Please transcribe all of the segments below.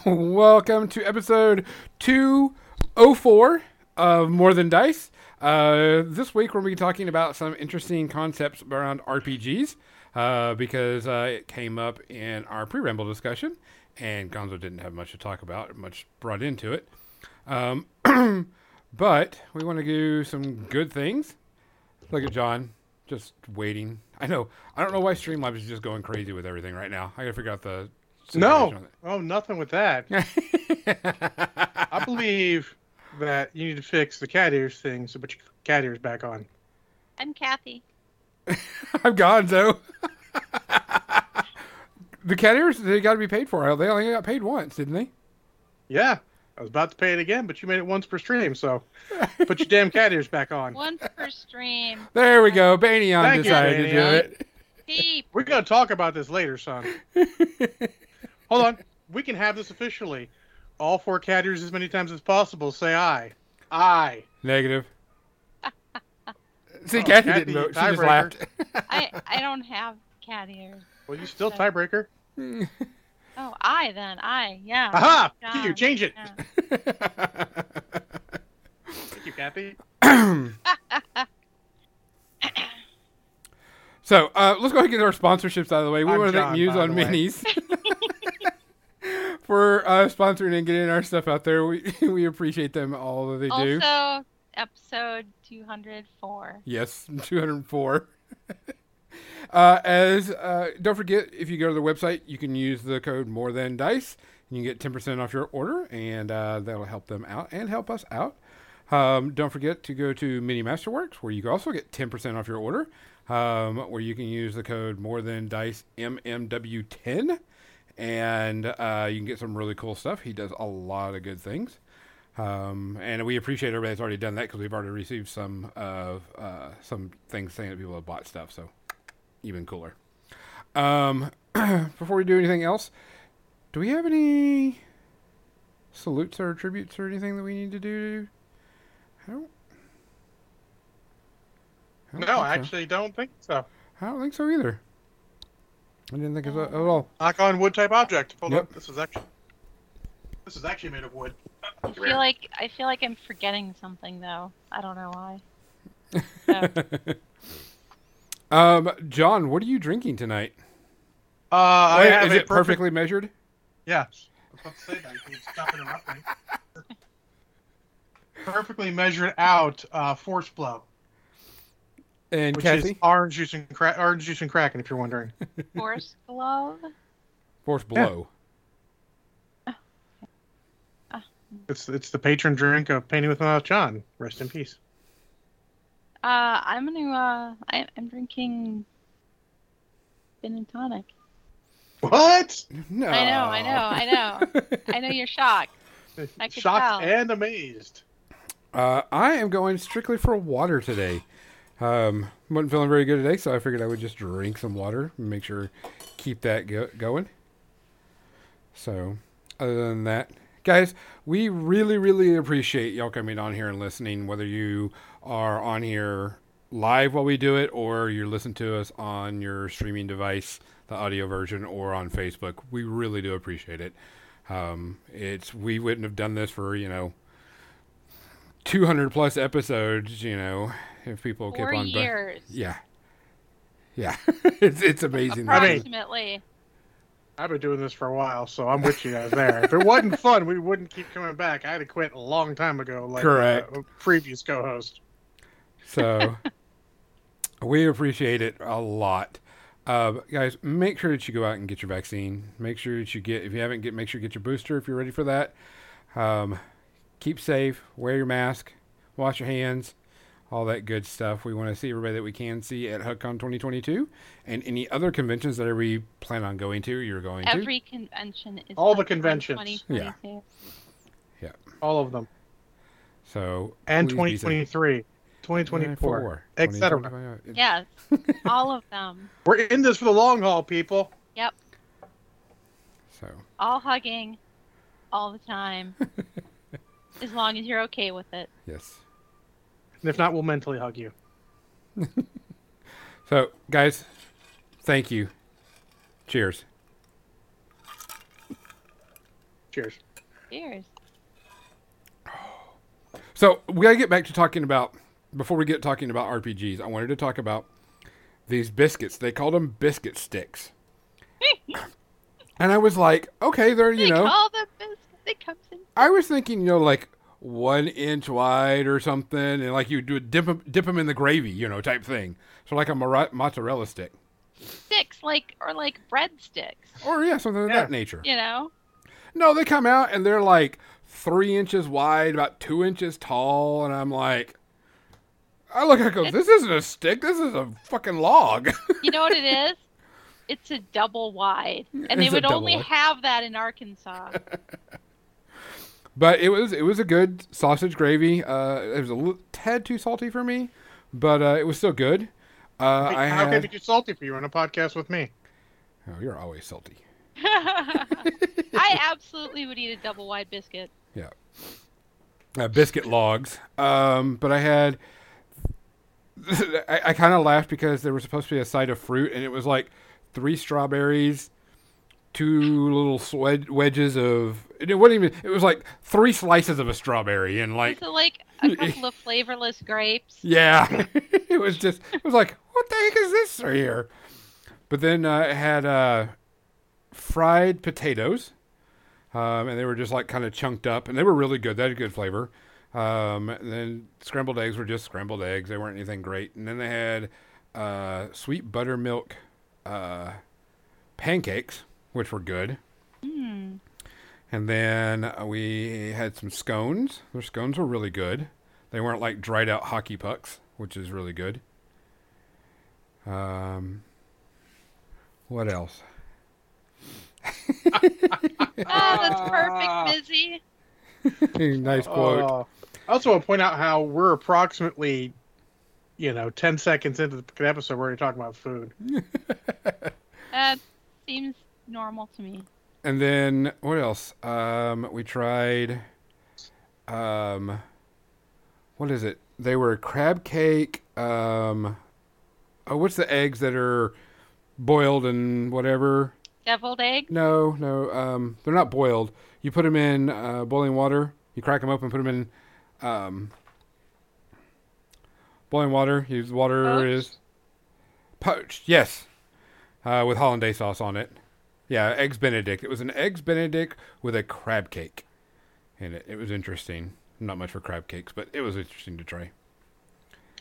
Welcome to episode 204 of More Than Dice. Uh, this week we're going to be talking about some interesting concepts around RPGs uh, because uh, it came up in our pre ramble discussion, and Gonzo didn't have much to talk about, much brought into it. Um, but we want to do some good things. Look at John, just waiting. I know. I don't know why Streamlabs is just going crazy with everything right now. I got to figure out the. No, oh, nothing with that. I believe that you need to fix the cat ears thing, so put your cat ears back on. I'm Kathy. I'm Gonzo. the cat ears, they got to be paid for. They only got paid once, didn't they? Yeah, I was about to pay it again, but you made it once per stream, so put your damn cat ears back on. One per stream. There we go. Banyan Thank you, decided to do it. Deep. We're gonna talk about this later, son. Hold on, we can have this officially. All four cat ears as many times as possible. Say aye. Aye. Negative. See, Oh, Kathy Kathy, didn't vote. She just laughed. I I don't have cat ears. Well, you still tiebreaker. Oh, I then I yeah. Aha! John, You change it. yeah. Thank you, Kathy. so uh, let's go ahead and get our sponsorships out of the way. We I'm want to thank Muse on. Minis for uh, sponsoring and getting our stuff out there. We we appreciate them all that they do. Also, episode two hundred four. Yes, 204. uh, as uh, don't forget, if you go to the website, you can use the code More Than Dice, and you get 10% off your order, and uh, that'll help them out and help us out. Um, don't forget to go to Mini Masterworks, where you can also get 10% off your order, um, where you can use the code More Than Dice MMW10, and uh, you can get some really cool stuff. He does a lot of good things. Um, and we appreciate everybody that's already done that because we've already received some of uh, some things saying that people have bought stuff. So even cooler. Um, before we do anything else, do we have any salutes or tributes or anything that we need to do? I don't. I don't No, I so. actually don't think so. I don't think so either. I didn't think of that at all. Knock on wood type object. Hold Yep. on. This is actually this is actually made of wood. I feel like I feel like I'm forgetting something though. I don't know why. So, um, John, what are you drinking tonight? Uh, I Wait, have is a it perfectly measured? Yes. I was about to say that. You can stop interrupting. Perfectly measured out uh, force blow, And which Kathy, is orange juice and cra- orange juice and kraken. If you're wondering, force glove. force blow. it's it's the patron drink of Painting with My Mouth John. Rest in peace. Uh, I'm gonna. Uh, I, I'm drinking gin and tonic. What? No, I know, I know, I know. I know you're shocked. I Shocked tell. and amazed. Uh, I am going strictly for water today. Um, wasn't feeling very good today, so I figured I would just drink some water and make sure keep that go- going. So, other than that, guys, we really, really appreciate y'all coming on here and listening. Whether you are on here live while we do it, or you're listening to us on your streaming device, the audio version, or on Facebook, we really do appreciate it. Um, it's we wouldn't have done this for you know 200 plus episodes, you know, if people kept Four on. bu- years. yeah. Yeah. it's it's amazing. I mean- Approximately. I've been doing this for a while, so I'm with you guys there. if it wasn't fun, we wouldn't keep coming back. I'd have quit a long time ago, like Correct. uh, a previous co-host. So we appreciate it a lot. Uh, guys, make sure that you go out and get your vaccine. Make sure that you get, if you haven't get, make sure you get your booster if you're ready for that. Um, keep safe, wear your mask, wash your hands, all that good stuff. We want to see everybody that we can see at HUDCon 2022 and any other conventions that we plan on going to. You're going to. Every convention is All the on conventions. 2022. All of them. So And please be safe. 2023, 2024, etc. 2025. Yes, all of them. We're in this for the long haul, people. Yep, So all hugging, all the time. as long as you're okay with it. yes. And if not, we'll mentally hug you. So guys, thank you. Cheers. Cheers. Cheers. So we gotta get back to talking about before we get talking about RPGs. I wanted to talk about these biscuits. They called them biscuit sticks, and I was like, okay, they're you they know. call them biscuits. They comes in. I was thinking, you know, like one inch wide or something, and like you do dip them, dip them in the gravy, you know, type thing. So like a mora- mozzarella stick, Sticks like or like breadsticks. or yeah, something of Yeah. that nature. You know. No, they come out and they're like three inches wide, about two inches tall, and I'm like, I look at it, and go, this isn't a stick, this is a fucking log. You know what it is? It's a double wide, and they It's a would only wide. have that in Arkansas. but it was it was a good sausage gravy. Uh, it was a little, tad too salty for me, but uh, it was still good. Uh, Hey, I how can had, it be too salty for you on a podcast with me? oh, you're always salty. I absolutely would eat a double wide biscuit. uh, biscuit logs. Um, but I had, I, I kind of laughed because there was supposed to be a side of fruit, and it was like three strawberries, two little wedges of. It wasn't even. It was like three slices of a strawberry, and like, So like a couple of flavorless grapes. yeah, it was just. It was like, what the heck is this right here? But then uh, it had uh, fried potatoes. Um, and they were just like kind of chunked up, and they were really good. They had a good flavor. Um, and then scrambled eggs were just scrambled eggs; they weren't anything great. And then they had uh, sweet buttermilk uh, pancakes, which were good. Hmm. And then uh, we had some scones. Their scones were really good. They weren't like dried out hockey pucks, which is really good. Um, what else? Oh, that's perfect, Busy. nice quote. Uh, I also want to point out how we're approximately, you know, 10 seconds into the episode where we're already talking about food. That seems normal to me. And then what else? Um, we tried. Um, what is it? They were crab cake. Um, oh, what's the eggs that are boiled and whatever? Deviled egg. No, no. Um, they're not boiled. You put them in uh, boiling water. You crack them open, put them in um, boiling water. Use water Poached? is poached. Yes, uh, with hollandaise sauce on it. Yeah, eggs Benedict. It was an eggs Benedict with a crab cake and it. It was interesting. Not much for crab cakes, but it was interesting to try.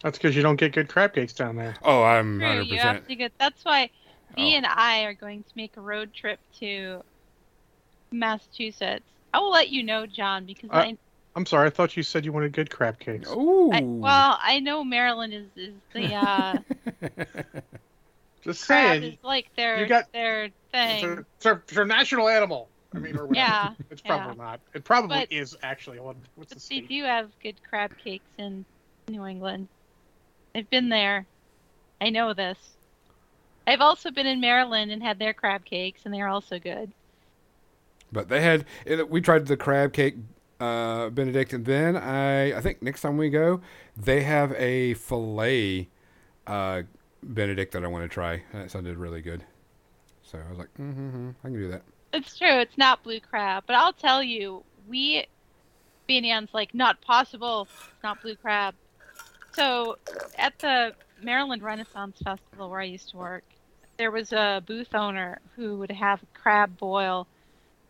That's because you don't get good crab cakes down there. Oh, I'm True, hundred you percent. have to get. That's why B Oh. and I are going to make a road trip to Massachusetts. I will let you know, John, because Uh, I, I'm sorry, I thought you said you wanted good crab cakes. Ooh. I, well, I know Maryland is is the uh, Just crab saying. is like their you got- their It's a, it's, a, it's a national animal. I mean, or whatever. Yeah, It's yeah. probably not. It probably But- is actually. What- What's the But they state? do have good crab cakes in New England. I've been there. I know this. I've also been in Maryland and had their crab cakes, and they're also good. But they had we tried the crab cake uh, Benedict, and then I I think next time we go, they have a fillet uh, Benedict that I want to try, That sounded really good. So I was like, mm-hmm, I can do that. It's true. It's not blue crab, but I'll tell you, we Banian's like not possible. It's not blue crab. So at the Maryland Renaissance Festival where I used to work, there was a booth owner who would have crab boil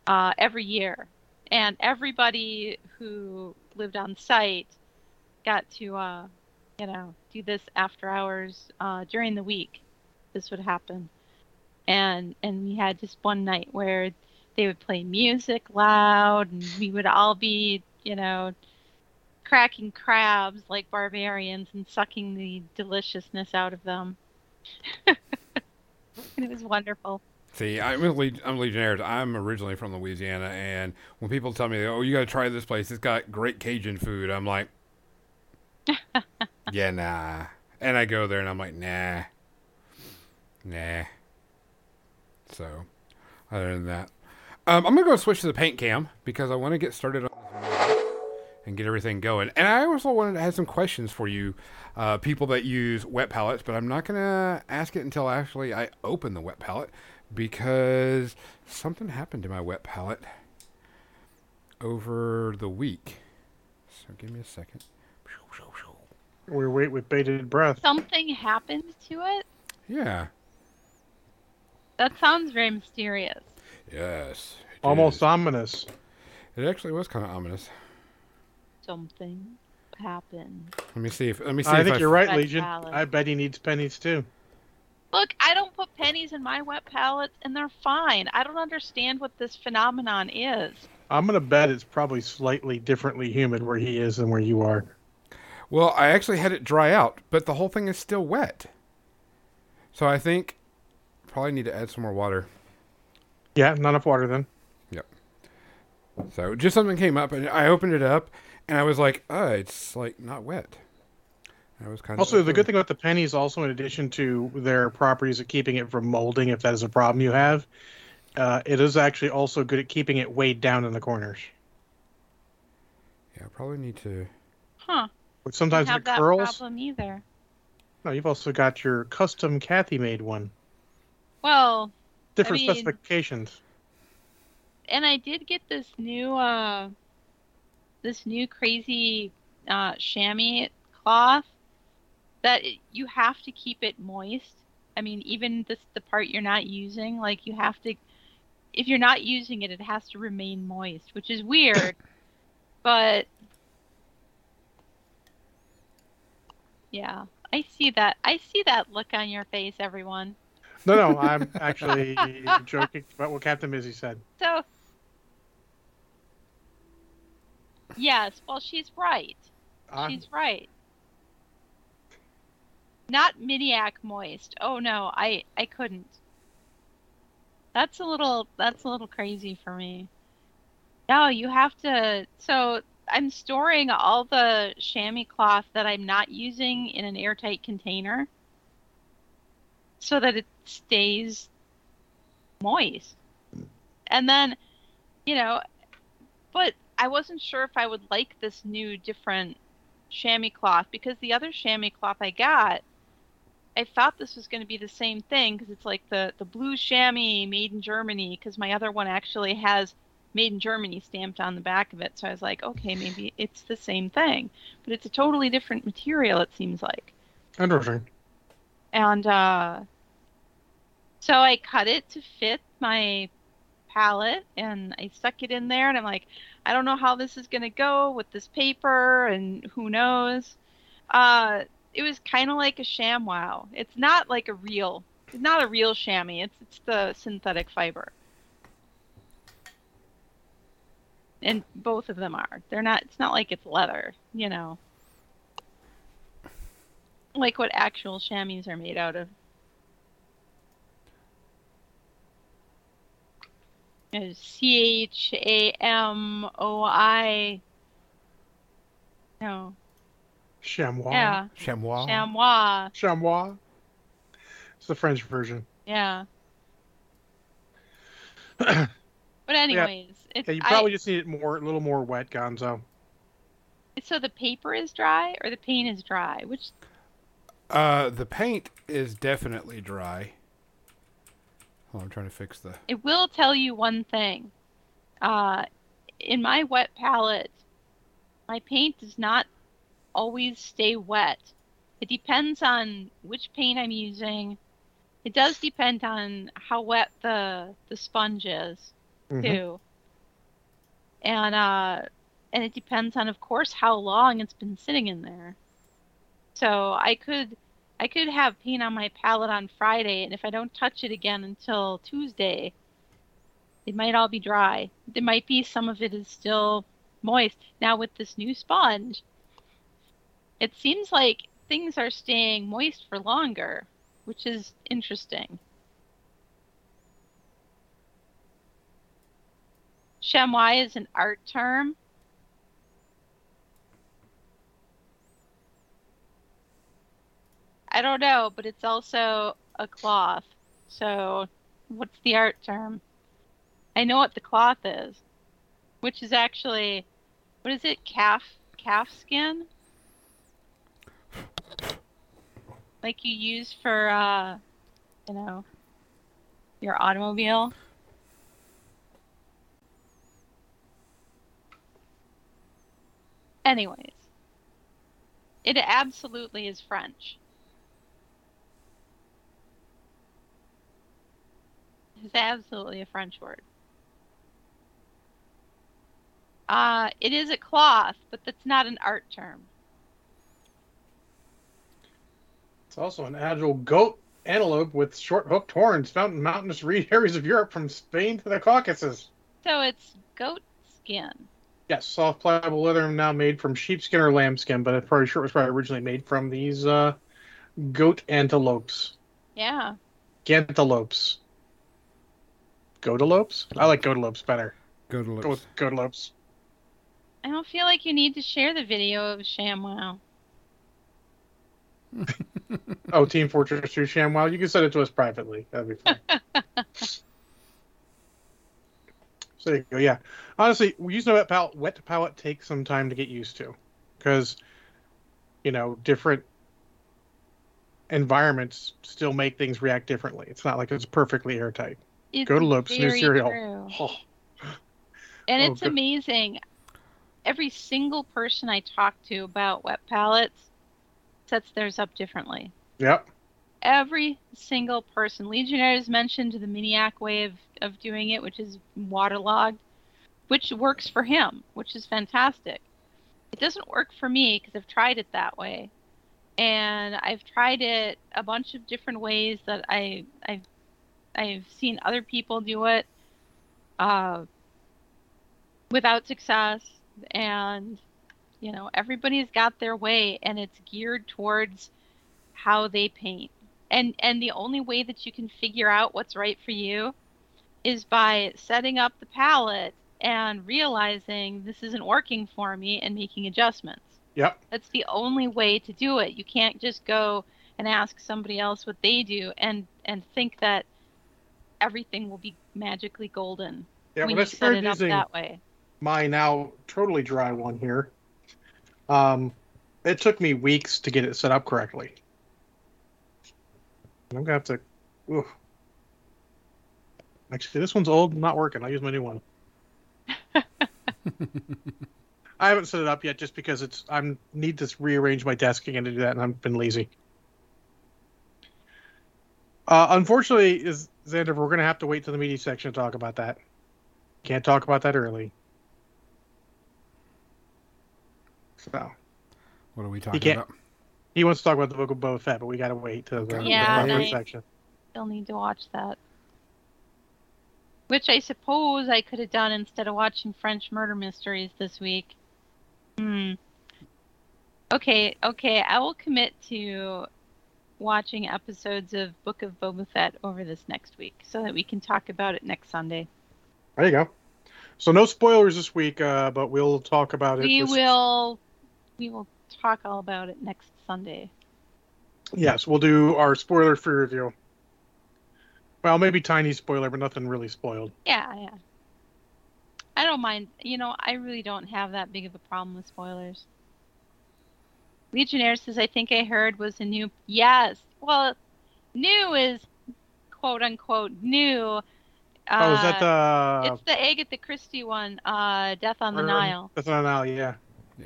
uh, every year, and everybody who lived on site got to, uh, you know, do this after hours uh, during the week. This would happen and and we had just one night where they would play music loud and we would all be you know cracking crabs like barbarians and sucking the deliciousness out of them and it was wonderful See, I'm a Leg- I'm Legionnaires. I'm originally from Louisiana, and when people tell me, "Oh, you got to try this place. It's got great Cajun food," I'm like, "Yeah, nah." And I go there, and I'm like, "Nah, nah." So, other than that, um, I'm gonna go switch to the paint cam because I want to get started on this and get everything going. And I also wanted to have some questions for you, uh, people that use wet palettes, but I'm not gonna ask it until actually I open the wet palette because something happened to my wet palette. over the week. So give me a second. We wait with bated breath. Something happened to it? Yeah. That sounds very mysterious. Yes. it Almost is. ominous. It actually was kind of ominous. Something happened. Let me see if. Let me see I if think I you're right, Legion. palette. I bet he needs pennies too. Look, I don't put pennies in my wet palettes, and they're fine. I don't understand what this phenomenon is. I'm gonna bet it's probably slightly differently humid where he is than where you are. Well, I actually had it dry out, but the whole thing is still wet. So I think probably need to add some more water. Yeah, not enough water then. Yep. So just something came up, and I opened it up, and I was like, "Oh, it's like not wet." I was kind Also, of also the good thing about the pennies, also in addition to their properties of keeping it from molding, if that is a problem you have, uh, it is actually also good at keeping it weighed down in the corners. Yeah, I probably need to. Huh. Which sometimes have it that curls. problem either. No, you've also got your custom Kathy made one. Well, Different mean- specifications. and I did get this new uh this new crazy uh chamois cloth that it, you have to keep it moist. I mean, even this the part you're not using, like you have to if you're not using it, it has to remain moist, which is weird. but yeah, I see that. I see that look on your face, everyone. No, no, I'm actually joking about what Captain Mizzy said. So, yes, well, she's right. I, She's right. Not Miniac moist. Oh no, I I couldn't. That's a little that's a little crazy for me. No, you have to. So I'm storing all the chamois cloth that I'm not using in an airtight container, so that it stays moist. And then, you know, but I wasn't sure if I would like this new different chamois cloth because the other chamois cloth I got, I thought this was going to be the same thing because it's like the the blue chamois made in Germany because my other one actually has made in Germany stamped on the back of it. So I was like, okay, maybe it's the same thing, but it's a totally different material. It seems like. Interesting. And uh, so I cut it to fit my palette and I stuck it in there and I'm like, I don't know how this is gonna go with this paper and who knows. Uh, it was kind of like a ShamWow. It's not like a real, it's not a real chamois. It's it's the synthetic fiber. And both of them are. They're not. It's not like it's leather, you know. Like what actual chamois are made out of. C H A M O I. No. Chamois. Yeah. Chamois. Chamois. Chamois. It's the French version. Yeah. But anyways, it's Yeah, you I- probably just need it more, a little more wet, Gonzo. so the paper is dry or the paint is dry, which Uh, the paint is definitely dry. Oh, I'm trying to fix the. it will tell you one thing. Uh, in my wet palette, my paint does not always stay wet. It depends on which paint I'm using. It does depend on how wet the the sponge is Mhm. too. And uh and it depends on of course how long it's been sitting in there. So I could I could have paint on my palette on Friday and if I don't touch it again until Tuesday, it might all be dry. There might be some of it is still moist. Now with this new sponge, it seems like things are staying moist for longer, which is interesting. Chamois is an art term. I don't know, but it's also a cloth. So, what's the art term? I know what the cloth is, which is actually, what is it? Calf calf skin, like you use for, uh, you know, your automobile. Anyways, it absolutely is French. It's absolutely a French word. Uh, it is a cloth, but that's not an art term. It's also an agile goat antelope with short hooked horns found in mountainous reed areas of Europe from Spain to the Caucasus. So it's goat skin. Yes, soft pliable leather now made from sheepskin or lambskin, but I'm pretty sure it was probably originally made from these uh, goat antelopes. Yeah. Gantelopes. Goatalopes? I like goatalopes better. Go to Go lips. with goatalopes. I don't feel like you need to share the video of ShamWow. Oh, Team Fortress 2 ShamWow. You can send it to us privately. That'd be fine. so there you go. Yeah. Honestly, using a wet palette, wet palette takes some time to get used to. Because, you know, different environments still make things react differently. It's not like it's perfectly airtight. It's Go to Lopes, new cereal. Oh, And Oh, it's good. amazing. Every single person I talk to about wet palettes sets theirs up differently. yep. Every single person. Legionnaires mentioned the Miniac way of, of doing it, which is waterlogged, which works for him, which is fantastic. It doesn't work for me because I've tried it that way. And I've tried it a bunch of different ways that I I've I've seen other people do it uh, without success and you know everybody's got their way and it's geared towards how they paint. And and the only way that you can figure out what's right for you is by setting up the palette and realizing this isn't working for me and making adjustments. Yep. that's the only way to do it. You can't just go and ask somebody else what they do and and think that everything will be magically golden Yeah. when I you set it up using that way my now totally dry one here, um, it took me weeks to get it set up correctly. I'm gonna have to. Ooh. Actually, this one's old, not working. I'll use my new one. I haven't set it up yet, just because it's I'm need to rearrange my desk again to do that, and I've been lazy. Uh, unfortunately, is Xander, we're gonna have to wait till the media section to talk about that. Can't talk about that early. So What are we talking can't- about? he wants to talk about the book of Boba Fett, but we gotta wait till the Yeah, the and I- section. Still need to watch that. Which I suppose I could have done instead of watching French murder mysteries this week. Hmm. Okay, okay, I will commit to watching episodes of Book of Boba Fett over this next week so that we can talk about it next Sunday. There you go. So no spoilers this week, uh, but we'll talk about it. We this- will we will talk all about it next Sunday. Yes, we'll do our spoiler free review. Well, maybe tiny spoiler, but nothing really spoiled. Yeah, yeah. I don't mind. You know, I really don't have that big of a problem with spoilers. Legionnaire says, I think I heard was a new. Yes. Well, new is quote unquote new. Uh, oh, is that the? It's the Agatha Christie one, uh, Death on the or- Nile, That's on the Nile, yeah.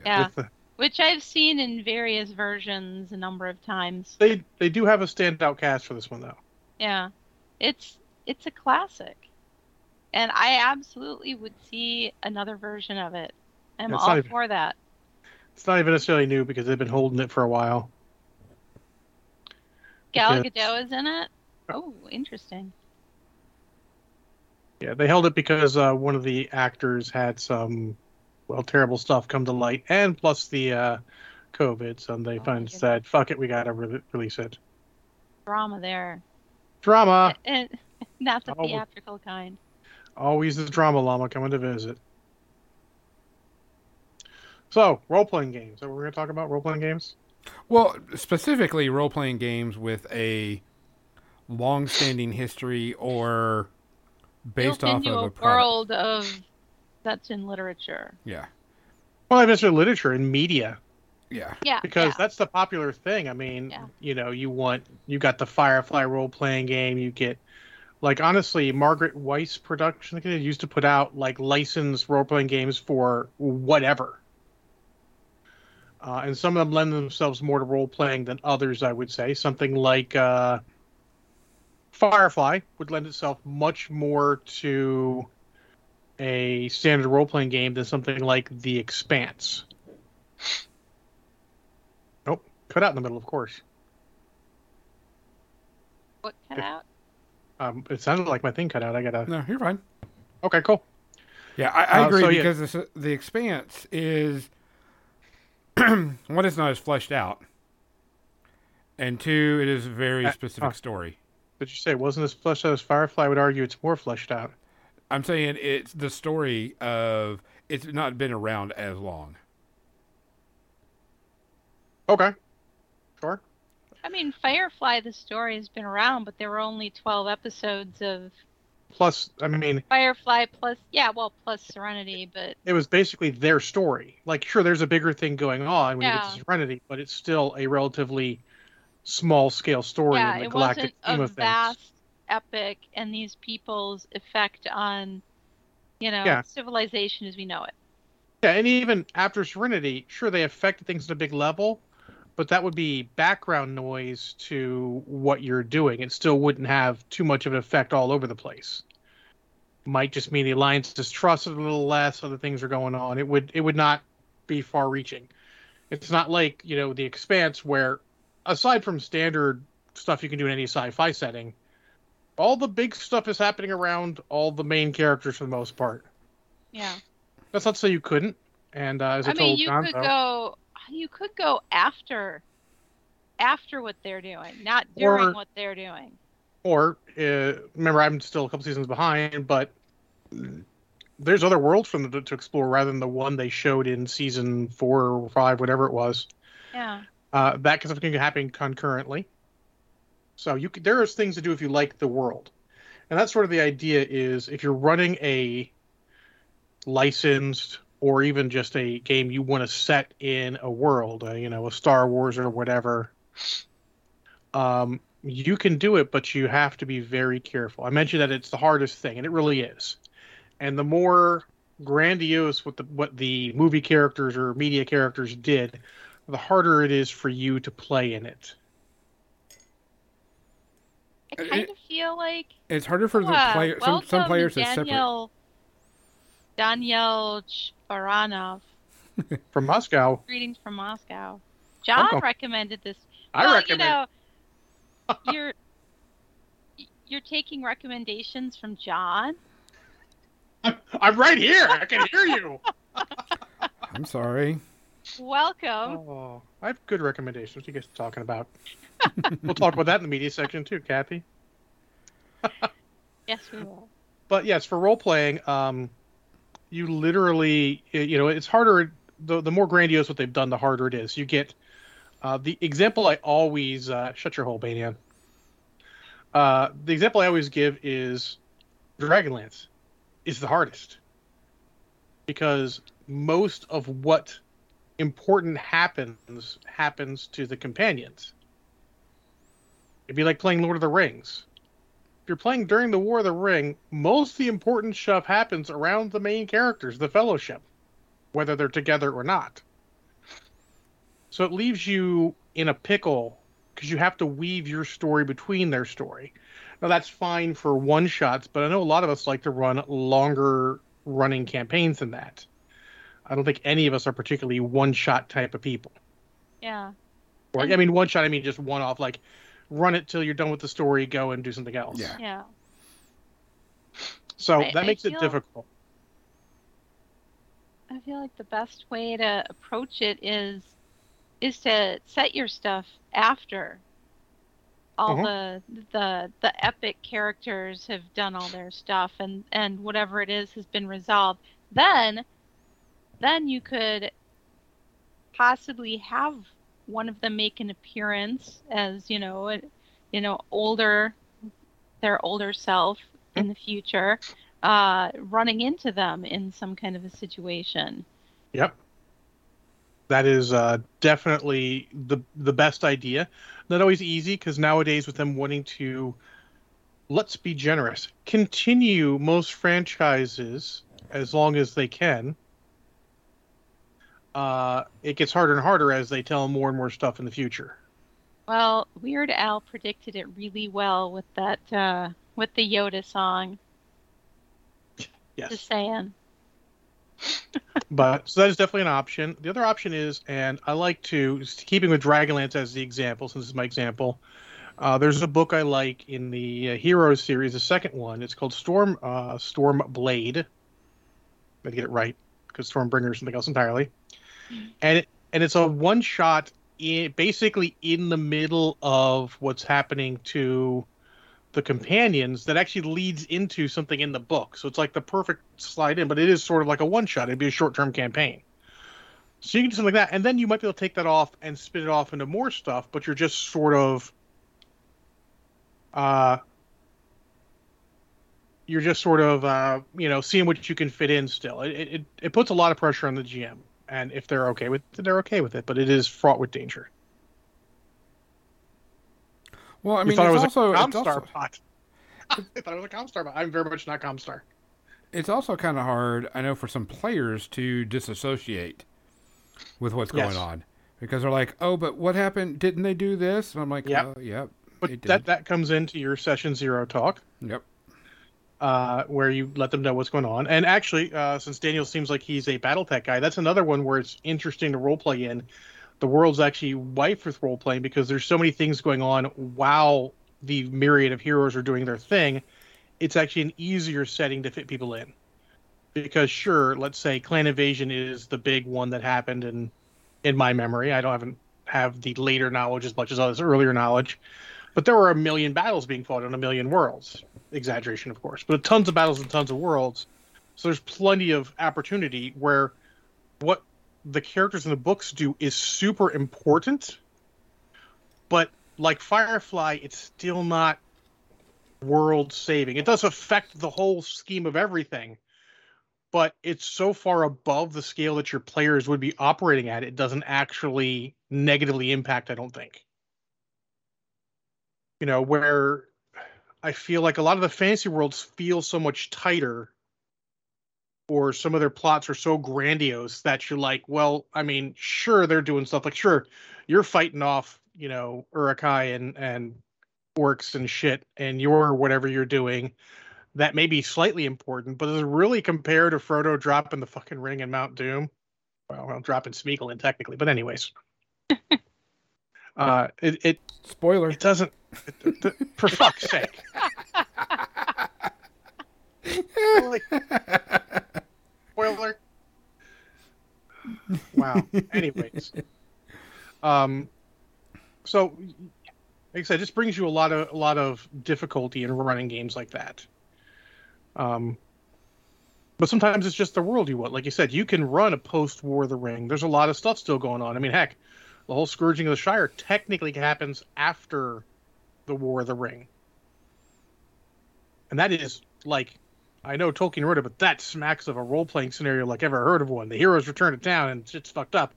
Yeah. With the- which I've seen in various versions a number of times. they they do have a standout cast for this one though. Yeah, it's it's a classic, and I absolutely would see another version of it. I'm It's all even- for that. It's not even necessarily new because they've been holding it for a while. Gal Because- Gadot is in it. Oh, interesting. Yeah, they held it because uh, one of the actors had some, well, terrible stuff come to light, and plus the uh, COVID, so they Oh, finally said, "Fuck it, we gotta re- release it." Drama there, Drama, and not the theatrical kind. always the drama llama coming to visit. So, role playing games. So we're gonna talk about role playing games. Well, specifically role playing games with a long standing history or based Built off into of a, a, product. world of that's in literature. Yeah. Well, not necessarily literature and media. Yeah. Yeah, because yeah. that's the popular thing. I mean, Yeah. you know, you want you got the Firefly role playing game. You get like honestly, Margaret Weis production they used to put out like licensed role playing games for whatever. Uh, and some of them lend themselves more to role playing than others, I would say. Something like uh, Firefly would lend itself much more to a standard role playing game than something like The Expanse. Nope, cut out in the middle, of course. What cut out? Um, it sounded like my thing cut out. I gotta. No, you're fine. Okay, cool. Yeah, I, I Uh, agree so, yeah. because the, the Expanse is one, it's not as fleshed out, and two, it is a very Uh, specific uh. story. Did you say it wasn't as fleshed out as Firefly? I would argue it's more fleshed out. I'm saying it's the story of it's not been around as long. Okay, sure. I mean, Firefly, the story has been around, but there were only 12 episodes of Plus, I mean, Firefly plus, yeah, well, plus Serenity, but it was basically their story. Like, sure, there's a bigger thing going on when you get to Serenity, but it's still a relatively small scale story yeah, in the galactic scheme of things. vast epic and these people's effect on, you know, Yeah. civilization as we know it. Yeah, and even after Serenity, sure, they affected things at a big level, but that would be background noise to what you're doing. It still wouldn't have too much of an effect all over the place. Might just mean the alliance is trusted a little less. Other things are going on. It would it would not be far-reaching. It's not like you know the Expanse, where aside from standard stuff you can do in any sci-fi setting, all the big stuff is happening around all the main characters for the most part. Yeah. That's not to say you couldn't. And uh, as I, I told mean, you Gonzo, could go, you could go after, after what they're doing, not during Or- what they're doing. or uh, remember, I'm still a couple seasons behind, but there's other worlds for them to, to explore rather than the one they showed in season four or five, whatever it was. Yeah. Uh, that kind of thing can happen concurrently. So you could, there is things to do if you like the world, and that's sort of the idea. Is if you're running a licensed or even just a game you want to set in a world, uh, you know, a Star Wars or whatever, um, you can do it, but you have to be very careful. I mentioned that it's the hardest thing, and it really is. And the more grandiose what the what the movie characters or media characters did, the harder it is for you to play in it. I It- kind of feel like It's harder for the Wow, player. Some some welcome, players are separate. Daniel, Daniel Baranov. From Moscow, Greetings from Moscow. John Welcome. recommended this. I well, recommend. you know, you're you're taking recommendations from John. I'm right here. I can hear you. I'm sorry. Welcome. Oh, I have good recommendations. What you guys talking about? we'll talk about that in the media section too, Kathy. Yes, we will. But yes, for role playing, um, you literally, you know, it's harder. The the more grandiose what they've done, the harder it is. You get uh, the example I always uh, shut your hole, Banian. Uh, the example I always give is Dragonlance is the hardest because most of what important happens happens to the companions. It'd be like playing Lord of the Rings. If you're playing during the War of the Ring, most of the important stuff happens around the main characters, the Fellowship, whether they're together or not. So it leaves you in a pickle because you have to weave your story between their story. Now that's fine for one shots, but I know a lot of us like to run longer running campaigns than that. I don't think any of us are particularly one shot type of people. Yeah. Or I mean one shot I mean just one off like run it till you're done with the story, go and do something else. Yeah. Yeah. So I- that I makes it difficult. I feel like the best way to approach it is is to set your stuff after all mm-hmm. the the the epic characters have done all their stuff and and whatever it is has been resolved. Then then you could possibly have one of them make an appearance as you know you know older their older self in the future uh, running into them in some kind of a situation. Yep. That is uh, definitely the the best idea. Not always easy because nowadays with them wanting to, let's be generous, continue most franchises as long as they can. Uh, it gets harder and harder as they tell more and more stuff in the future. Well, Weird Al predicted it really well with that uh, with the Yoda song. Yes. Just saying. but so that is definitely an option. The other option is, and I like to keeping with Dragonlance as the example, since it's my example. Uh, there's a book I like in the uh, Heroes series, the second one. It's called Storm uh, Stormblade. I get it right because Stormbringer is something else entirely. And it, and it's a one shot, basically in the middle of what's happening to the companions that actually leads into something in the book. So it's like the perfect slide in, but it is sort of like a one shot. It'd be a short term campaign. So you can do something like that, and then you might be able to take that off and spin it off into more stuff, but you're just sort of uh you're just sort of uh you know seeing what you can fit in still. It it, it puts a lot of pressure on the GM. And if they're okay with it, they're okay with it, but it is fraught with danger. Well, I mean, thought it's it was also, a Comstar also bot. I thought it was a Comstar bot. I'm very much not Comstar. it's also kind of hard, I know, for some players to disassociate with what's Yes. going on because they're like, "Oh, but what happened? Didn't they do this?" And I'm like, "Yeah, "Oh, yep, But that that comes into your session zero talk, yep." Uh, where you let them know what's going on. And actually, uh, since Daniel seems like he's a BattleTech guy, that's another one where it's interesting to roleplay in. The world's actually rife with role playing because there's so many things going on while the myriad of heroes are doing their thing. It's actually an easier setting to fit people in. Because sure, let's say Clan Invasion is the big one that happened in in my memory. I don't haven't have the later knowledge as much as others earlier knowledge. But there were a million battles being fought on a million worlds. Exaggeration, of course, but tons of battles and tons of worlds. So there's plenty of opportunity where what the characters in the books do is super important, but like Firefly, it's still not world saving. It does affect the whole scheme of everything, but it's so far above the scale that your players would be operating at, it doesn't actually negatively impact, I don't think. You know, where I feel like a lot of the fantasy worlds feel so much tighter or some of their plots are so grandiose that you're like, well, I mean, sure they're doing stuff like sure, you're fighting off, you know, Uruk-hai and and orcs and shit and you're whatever you're doing that may be slightly important, but does it really compare to Frodo dropping the fucking ring in Mount Doom? Well, well dropping Smeagol in technically, but anyways. uh it, it Spoiler. it doesn't it- it- for fuck's sake. Like, spoiler. Wow. Anyways, um, so like I said, this brings you a lot of a lot of difficulty in running games like that. Um, but sometimes it's just the world you want. Like you said, you can run a post War the Ring. There's a lot of stuff still going on. I mean, heck, the whole scourging of the Shire technically happens after the War of the Ring, and that is like I know Tolkien wrote it, but that smacks of a role playing scenario like ever heard of one. The heroes return to town and shit's fucked up.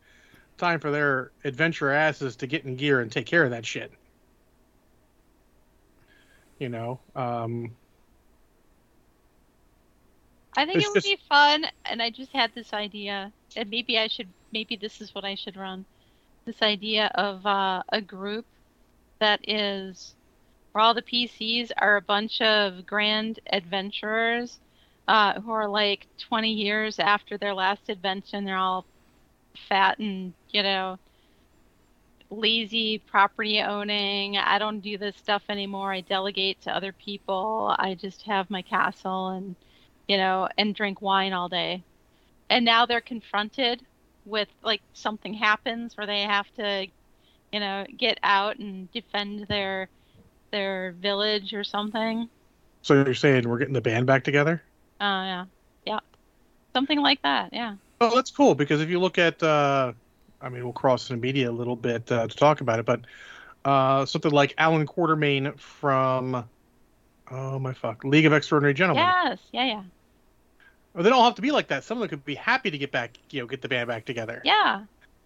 Time for their adventure asses to get in gear and take care of that shit. You know, um, I think it would just- be fun, and I just had this idea, and maybe I should, maybe this is what I should run. This idea of uh, a group that is, where all the PCs are a bunch of grand adventurers uh, who are like 20 years after their last adventure, they're all fat and, you know, lazy property owning. I don't do this stuff anymore. I delegate to other people. I just have my castle and you know, and drink wine all day. And now they're confronted with like something happens where they have to, you know, get out and defend their their village or something. so you're saying we're getting the band back together? Uh yeah. Yeah. Something like that, yeah. Oh, that's cool because if you look at, uh, I mean, we'll cross the media a little bit uh, to talk about it, but uh, something like Allan Quatermain from, oh my fuck, League of Extraordinary Gentlemen. Yes, yeah, yeah. Well, they don't have to be like that. Some of them could be happy to get back, you know, get the band back together. Yeah.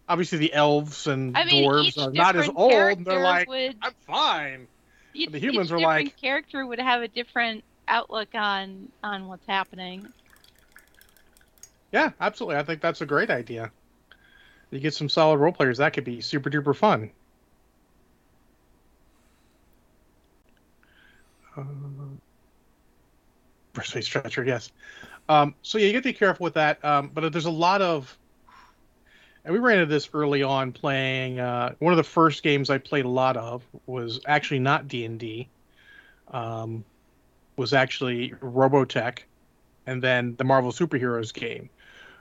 Obviously, the elves and I mean dwarves are not as old. And they're like, would I'm fine. each, the humans are like- character would have a different outlook on on what's happening. Yeah, absolutely. I think that's a great idea. You get some solid role players, that could be super duper fun. Uh, Breastplate stretcher, yes. Um, so yeah, you get to be careful with that. Um, but there's a lot of, and we ran into this early on playing. Uh, one of the first games I played a lot of was actually not D and D. Um, was actually Robotech, and then the Marvel Superheroes game.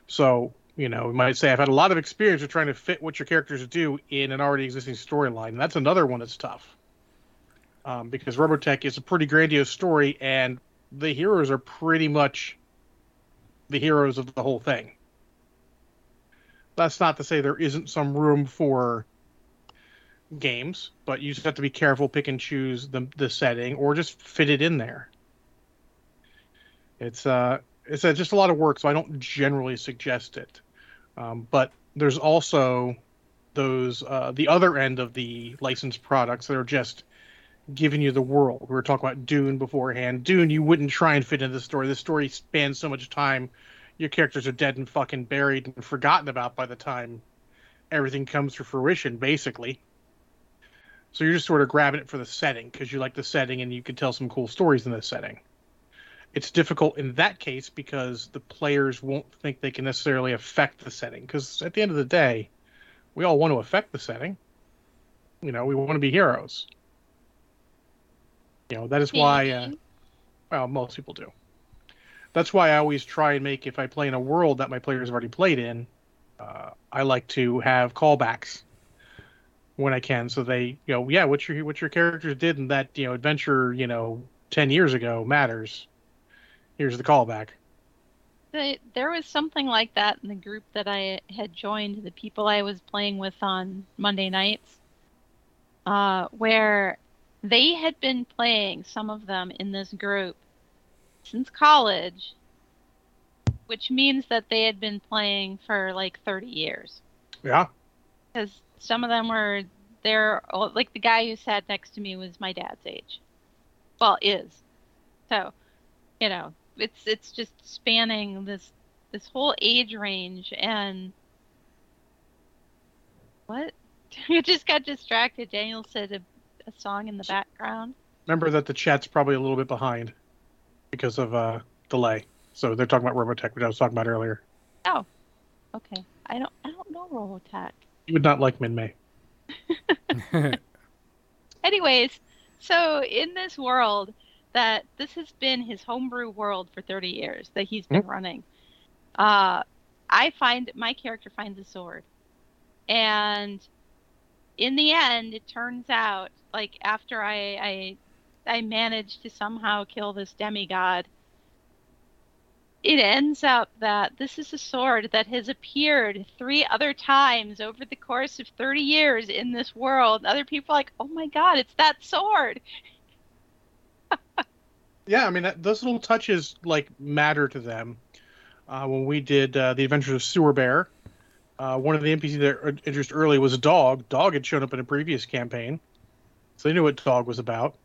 So you know, we might say I've had a lot of experience with trying to fit what your characters do in an already existing storyline. And that's another one that's tough. Um, because Robotech is a pretty grandiose story, and the heroes are pretty much the heroes of the whole thing. That's not to say there isn't some room for games, but you just have to be careful, pick and choose the the setting, or just fit it in there. It's uh, it's uh, just a lot of work, so I don't generally suggest it. Um, but there's also those uh, the other end of the licensed products that are just giving you the world. We were talking about Dune beforehand. Dune, you wouldn't try and fit into the story. The story spans so much time. Your characters are dead and fucking buried and forgotten about by the time everything comes to fruition, basically. So you're just sort of grabbing it for the setting because you like the setting and you can tell some cool stories in the setting. It's difficult in that case because the players won't think they can necessarily affect the setting. Because at the end of the day, we all want to affect the setting. You know, we want to be heroes. You know, that is why. Uh, well, most people do. That's why I always try and make if I play in a world that my players have already played in, uh, I like to have callbacks when I can, so they, you know, yeah, what your what your characters did in that you know adventure, you know, ten years ago matters here's the callback. The, there was something like that in the group that I had joined, the people I was playing with on Monday nights, uh, where they had been playing, some of them in this group, since college, which means that they had been playing for like 30 years. Yeah. Because some of them were there, like the guy who sat next to me was my dad's age. Well, is. So, you know, it's it's just spanning this this whole age range and what you just got distracted daniel said a, a, song in the background. remember that the chat's probably a little bit behind because of uh delay. So they're talking about robotech which i was talking about earlier. Oh okay. I don't i don't know robotech. You would not like Minmay. Anyways so in this world that this has been his homebrew world for 30 years that he's been mm-hmm. running. Uh, I find my character finds a sword, and in the end, it turns out like after I I, I managed to somehow kill this demigod. It ends up that this is a sword that has appeared three other times over the course of 30 years in this world. Other people like, oh my god, it's that sword yeah, I mean that, those little touches like matter to them. Uh, when we did uh, the Adventures of Sewer Bear, uh, one of the NPCs that introduced early was a dog. Dog had shown up in a previous campaign, so they knew what dog was about.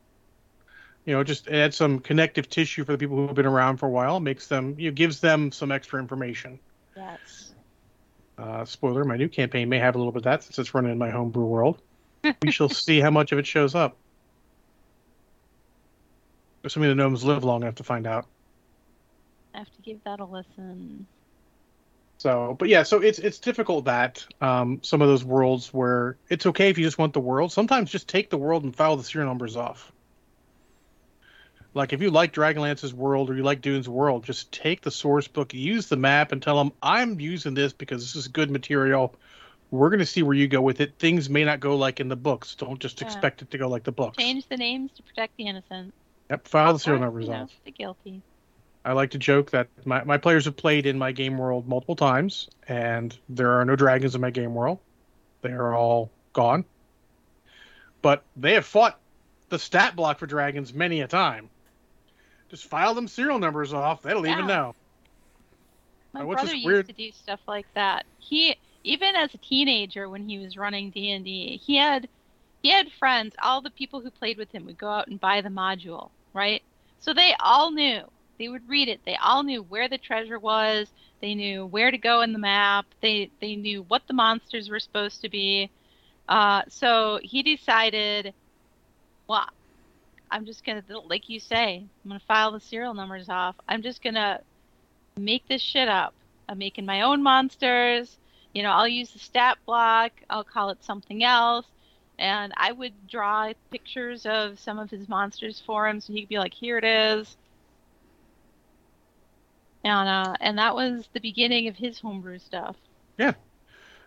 You know, just add some connective tissue for the people who have been around for a while. Makes them, you know, gives them some extra information. Yes. Uh, spoiler: My new campaign may have a little bit of that since it's running in my homebrew world. we shall see how much of it shows up. Assuming the gnomes live long enough to find out. I have to give that a listen. So, but yeah, so it's it's difficult that um, some of those worlds where it's okay if you just want the world. Sometimes just take the world and file the serial numbers off. Like if you like Dragonlance's world or you like Dune's world, just take the source book, use the map, and tell them I'm using this because this is good material. We're going to see where you go with it. Things may not go like in the books. Don't just yeah. expect it to go like the books. Change the names to protect the innocent. Yep, file the serial numbers off. The guilty. I like to joke that my, my players have played in my game world multiple times, and there are no dragons in my game world. They are all gone. But they have fought the stat block for dragons many a time. Just file them serial numbers off; they'll yeah. even know. My now, brother used weird... to do stuff like that. He even as a teenager when he was running D and D, he had he had friends, all the people who played with him would go out and buy the module, right? So they all knew they would read it. They all knew where the treasure was. They knew where to go in the map. They they knew what the monsters were supposed to be. Uh, so he decided, well, I'm just gonna, like you say, I'm gonna file the serial numbers off. I'm just gonna make this shit up. I'm making my own monsters. You know, I'll use the stat block. I'll call it something else. And I would draw pictures of some of his monsters for him, so he could be like, "Here it is." And uh, and that was the beginning of his homebrew stuff. Yeah,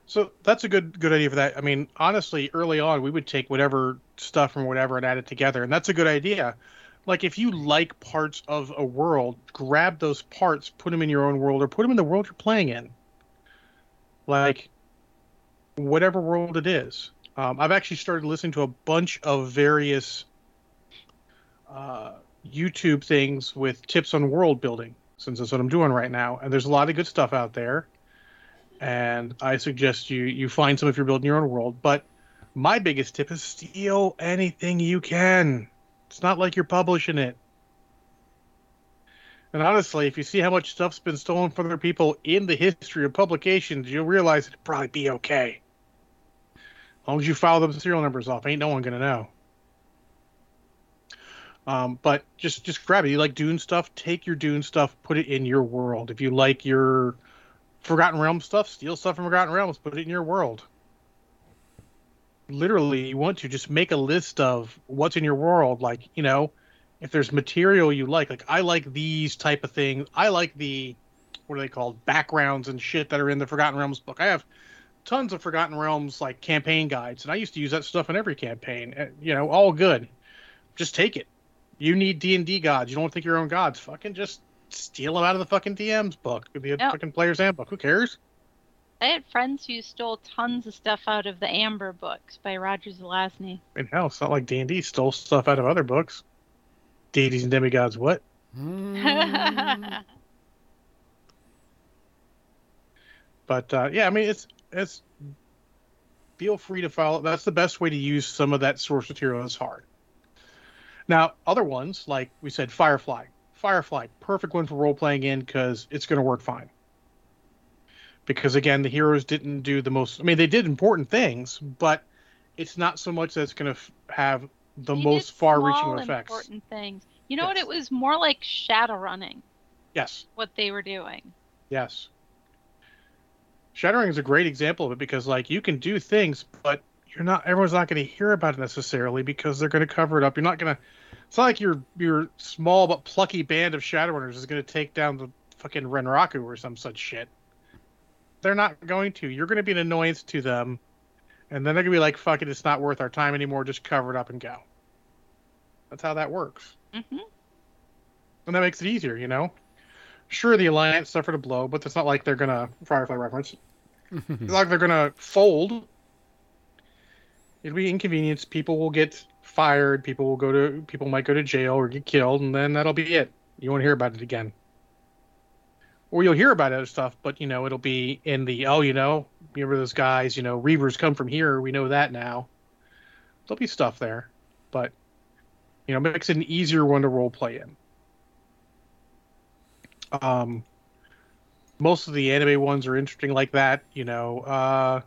so that's a good good idea for that. I mean, honestly, early on we would take whatever stuff from whatever and add it together, and that's a good idea. Like if you like parts of a world, grab those parts, put them in your own world, or put them in the world you're playing in. Like whatever world it is. Um, I've actually started listening to a bunch of various uh, YouTube things with tips on world building, since that's what I'm doing right now. And there's a lot of good stuff out there and I suggest you you find some if you're building your own world. But my biggest tip is steal anything you can. It's not like you're publishing it. And honestly, if you see how much stuff's been stolen from other people in the history of publications, you'll realize it'd probably be okay. As long as you file those serial numbers off, ain't no one gonna know. Um, but just just grab it. You like Dune stuff? Take your Dune stuff, put it in your world. If you like your Forgotten Realms stuff, steal stuff from Forgotten Realms, put it in your world. Literally, you want to just make a list of what's in your world. Like, you know, if there's material you like, like I like these type of things. I like the what are they called? Backgrounds and shit that are in the Forgotten Realms book. I have tons of Forgotten Realms like campaign guides, and I used to use that stuff in every campaign. eh, You know, all good. Just take it. You need D and D gods. You don't think your own gods. Fucking just steal them out of the fucking DM's book, the Yep. fucking player's handbook. Who cares? I had friends who stole tons of stuff out of the Amber books by Roger Zelazny. I mean, hell, it's not like D and D stole stuff out of other books. Deities and demigods, what? Mm. But uh, yeah, I mean, it's it's. Feel free to follow. That's the best way to use some of that source material. It's hard. Now, other ones like we said, Firefly. Firefly, perfect one for role playing in because it's going to work fine. Because again, the heroes didn't do the most. I mean, they did important things, but it's not so much that it's going to f- have the He most far-reaching effects. Important things. You know what? It was more like shadow running. Yes. What they were doing. Yes. Shattering is a great example of it because like you can do things, but you're not everyone's not going to hear about it necessarily because they're going to cover it up. You're not going to It's not like your your small but plucky band of Shadowrunners is going to take down the fucking Renraku or some such shit. They're not going to. You're going to be an annoyance to them, and then they're going to be like, "Fuck it, it's not worth our time anymore. Just cover it up and go." That's how that works hmm and that makes it easier, you know. Sure, the alliance suffered a blow, but it's not like they're gonna Firefly reference. It's not like they're gonna fold. It'll be inconvenience. People will get fired. People will go to. People might go to jail or get killed, and then that'll be it. You won't hear about it again. Or you'll hear about other stuff, but you know it'll be in the oh, you know, remember those guys? You know, Reavers come from here. We know that now. There'll be stuff there, but you know, makes it an easier one to role play in. Um, most of the anime ones are interesting like that. You know, uh,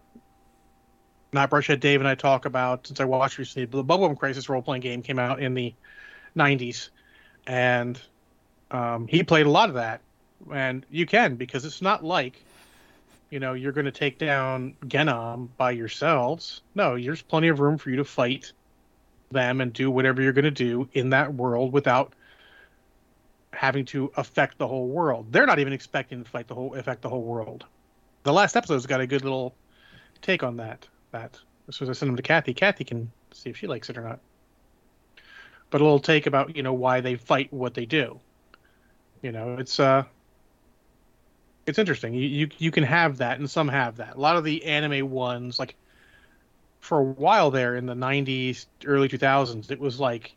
not Brushhead Dave and I talk about since I watched recently. The Bubblegum Crisis role playing game came out in the '90s, and um, he played a lot of that. And you can because it's not like, you know, you're going to take down Genom by yourselves. No, there's plenty of room for you to fight them and do whatever you're going to do in that world without having to affect the whole world. They're not even expecting to fight the whole affect the whole world. The last episode's got a good little take on that. That was I send them to Kathy. Kathy can see if she likes it or not. But a little take about you know why they fight what they do. You know, it's uh, it's interesting. You you you can have that, and some have that. A lot of the anime ones, like for a while there in the '90s, early 2000s, it was like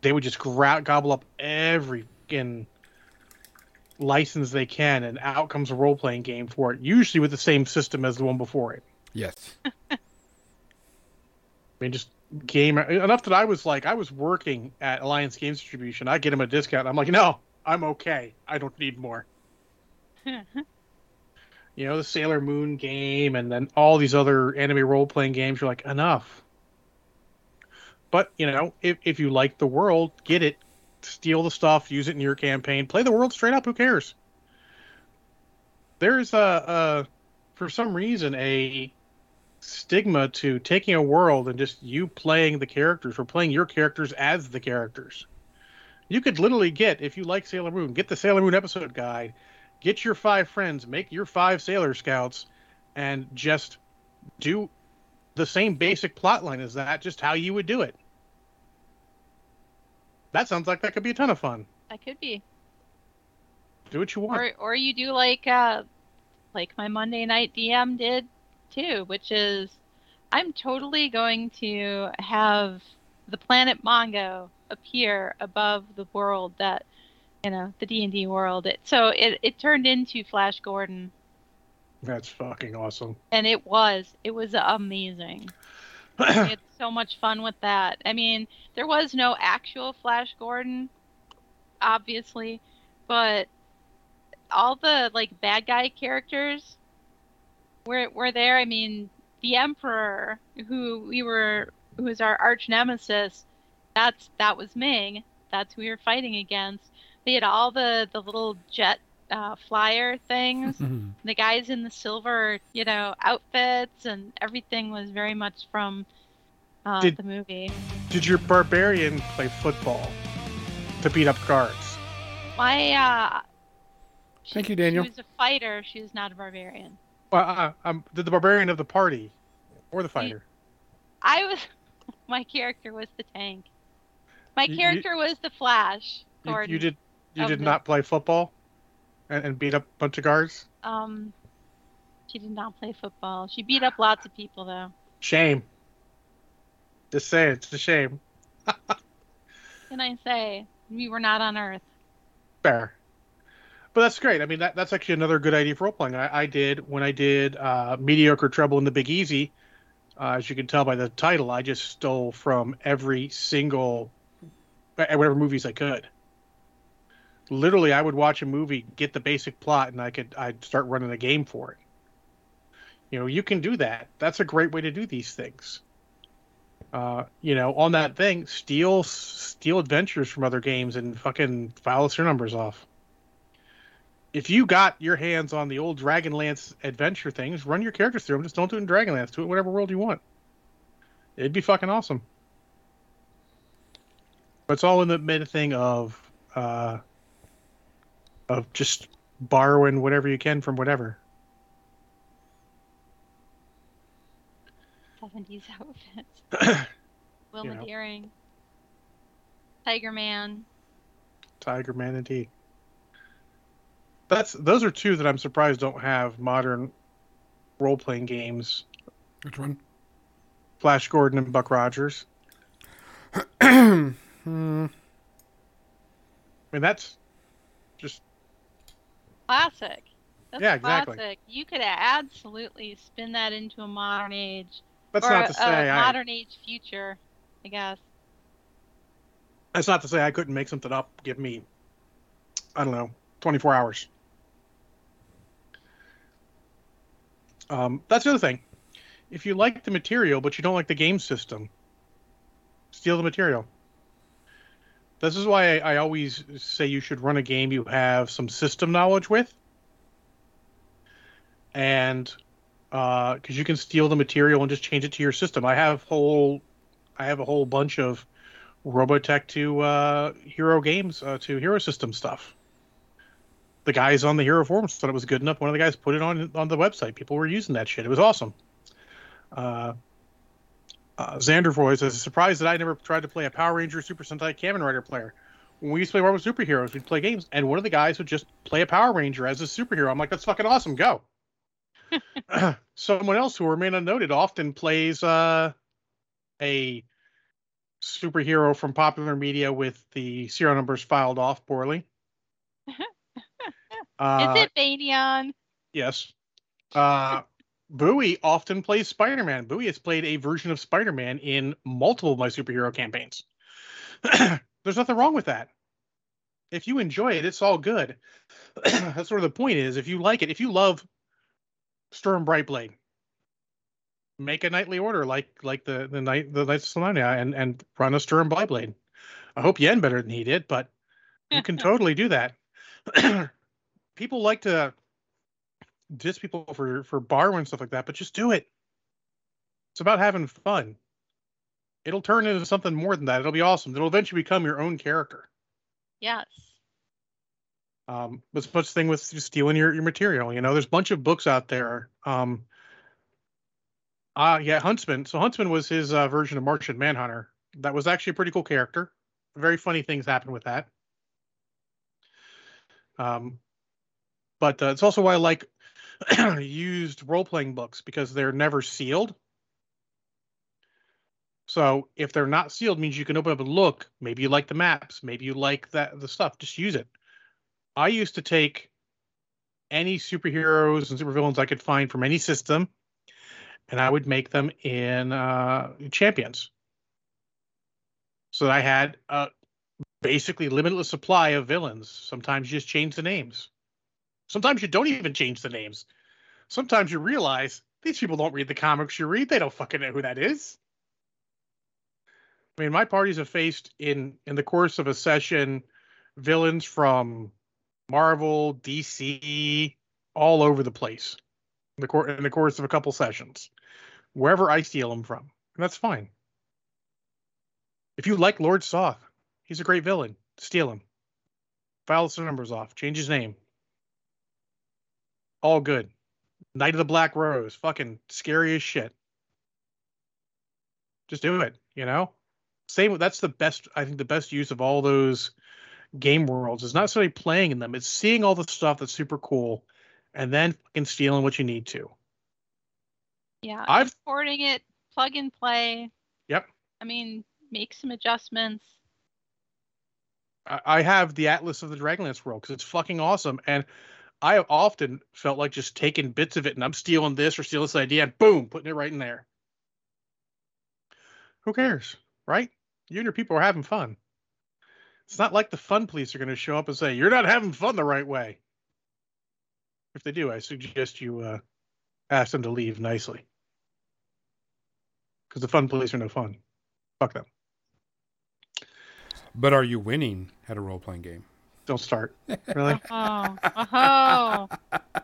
they would just gobble up every fucking license they can, and out comes a role playing game for it. Usually with the same system as the one before it. yes. I mean, just game enough that I was like, I was working at Alliance Games Distribution. I get him a discount. I'm like, no, I'm okay. I don't need more. you know, the Sailor Moon game, and then all these other anime role playing games. You're like, enough. But you know, if if you like the world, get it, steal the stuff, use it in your campaign, play the world straight up. Who cares? There's a, a for some reason a stigma to taking a world and just you playing the characters or playing your characters as the characters. You could literally get, if you like Sailor Moon, get the Sailor Moon episode guide, get your five friends, make your five Sailor Scouts, and just do the same basic plot line as that, just how you would do it. That sounds like that could be a ton of fun. That could be. Do what you want. Or or you do like uh like my Monday night DM did too, which is I'm totally going to have the planet Mongo appear above the world that you know the D and D world. It, so it it turned into Flash Gordon. That's fucking awesome. And it was it was amazing. I had so much fun with that. I mean, there was no actual Flash Gordon, obviously, but all the like bad guy characters were were there. I mean, the Emperor, who we were, who was our arch nemesis, that's that was Ming. That's who we were fighting against. They had all the the little jet uh, flyer things. the guys in the silver, you know, outfits, and everything was very much from uh, Did- the movie. Did your barbarian play football to beat up guards? My uh, she- Thank you, Daniel. She was a fighter. She was not a barbarian. Well, uh, um, did the barbarian of the party or the fighter? I was. My character was the tank. My You- you- character was the Flash. You, Gordon. you did. You did the- not play football, and, and beat up a bunch of guards. Um, she did not play football. She beat up lots of people though. Shame. Just say it, it's a shame. Can I say we were not on Earth? Fair. But that's great. I mean, that, that's actually another good idea for role playing. I, I did when I did uh, Mediocre Trouble in the Big Easy. Uh, as you can tell by the title, I just stole from every single, whatever movies I could. Literally, I would watch a movie, get the basic plot, and I could I'd start running a game for it. You know, you can do that. That's a great way to do these things. Uh, you know, on that thing, steal steal adventures from other games and fucking file their numbers off if you got your hands on the old Dragonlance adventure things, run your characters through them. Just don't do it in Dragonlance. Do it in whatever world you want. It'd be fucking awesome. But it's all in the mid thing of uh, of just borrowing whatever you can from whatever. 70s outfits. Wilma You know. Deering. Tiger Man. Tiger Man indeed. That's those are two that I'm surprised don't have modern role playing games. Which one? Flash Gordon and Buck Rogers. Hmm. I mean that's just Classic. That's Yeah, exactly. classic. You could absolutely spin that into a modern age. that's or not a, to say a I, modern age future, I guess. That's not to say I couldn't make something up. Give me, I don't know, 24 hours. Um, that's the other thing. If you like the material but you don't like the game system, steal the material. This is why I, I always say you should run a game you have some system knowledge with, and because you can steal the material and just change it to your system. I have whole, I have a whole bunch of Robotech to uh, Hero Games uh, to Hero System stuff. The guys on the Hero forums thought it was good enough. One of the guys put it on on the website. People were using that shit. It was awesome. Uh, uh, Xander Voice is surprised that I never tried to play a Power Ranger Super Sentai Kamen Rider player. When we used to play Marvel Superheroes, we'd play games, and one of the guys would just play a Power Ranger as a superhero. I'm like, that's fucking awesome. Go. Someone else who remain unnoted often plays uh, a superhero from popular media with the serial numbers filed off poorly. uh, Is it Banion? Yes. Uh, Bowie often plays Spider Man. Bowie has played a version of Spider Man in multiple of my superhero campaigns. There's nothing wrong with that. If you enjoy it, it's all good. That's sort of the point is if you like it, if you love Sturm Brightblade, make a knightly order like like the the night the Knights of Solamnia and and run a Sturm Brightblade. I hope you end better than he did, but you can totally do that. people like to diss people for for borrowing stuff like that, but just do it. It's about having fun. It'll turn into something more than that. It'll be awesome. It'll eventually become your own character. Yes. Um, but it's much the thing with stealing your, your material. You know, there's a bunch of books out there. Um, uh, yeah, Huntsman. So Huntsman was his uh, version of Martian Manhunter. That was actually a pretty cool character. Very funny things happen with that. Um, but uh, it's also why I like used role playing books because they're never sealed. So if they're not sealed, means you can open up and look. Maybe you like the maps. Maybe you like that the stuff. Just use it. I used to take any superheroes and supervillains I could find from any system, and I would make them in uh, champions. So I had a basically limitless supply of villains. Sometimes you just change the names. Sometimes you don't even change the names. Sometimes you realize these people don't read the comics you read. They don't fucking know who that is. I mean, my parties have faced in in the course of a session villains from Marvel, DC, all over the place. In the, cor- in the course of a couple sessions, wherever I steal them from, and that's fine. If you like Lord Soth, he's a great villain. Steal him. File some numbers off. Change his name all good. Knight of the Black Rose, fucking scary as shit. Just do it, you know? Same that's the best I think the best use of all those game worlds is not necessarily playing in them, it's seeing all the stuff that's super cool and then fucking stealing what you need to. Yeah. I've- exporting it, plug and play. Yep. I mean, make some adjustments. I I have the Atlas of the Dragonlance world because it's fucking awesome. And I have often felt like just taking bits of it and I'm stealing this or stealing this idea and boom, putting it right in there. Who cares, right? You and your people are having fun. It's not like the fun police are going to show up and say, You're not having fun the right way. If they do, I suggest you uh, ask them to leave nicely. Because the fun police are no fun. Fuck them. But are you winning at a role playing game? Don't start. Really? Oh, oh.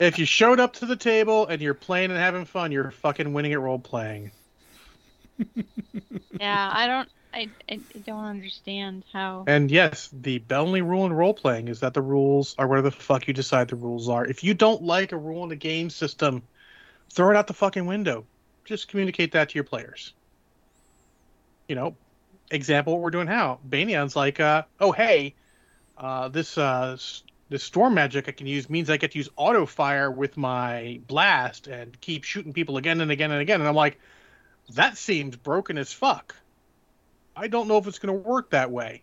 if you showed up to the table and you're playing and having fun, you're fucking winning at role playing. yeah. I don't. I, I don't understand how. And yes, the only rule in role playing is that the rules are whatever the fuck you decide the rules are. If you don't like a rule in the game system, throw it out the fucking window. Just communicate that to your players. You know, example what we're doing now. Banyan's like, uh, oh hey, uh, this uh, this storm magic I can use means I get to use auto fire with my blast and keep shooting people again and again and again. And I'm like, that seems broken as fuck. I don't know if it's going to work that way.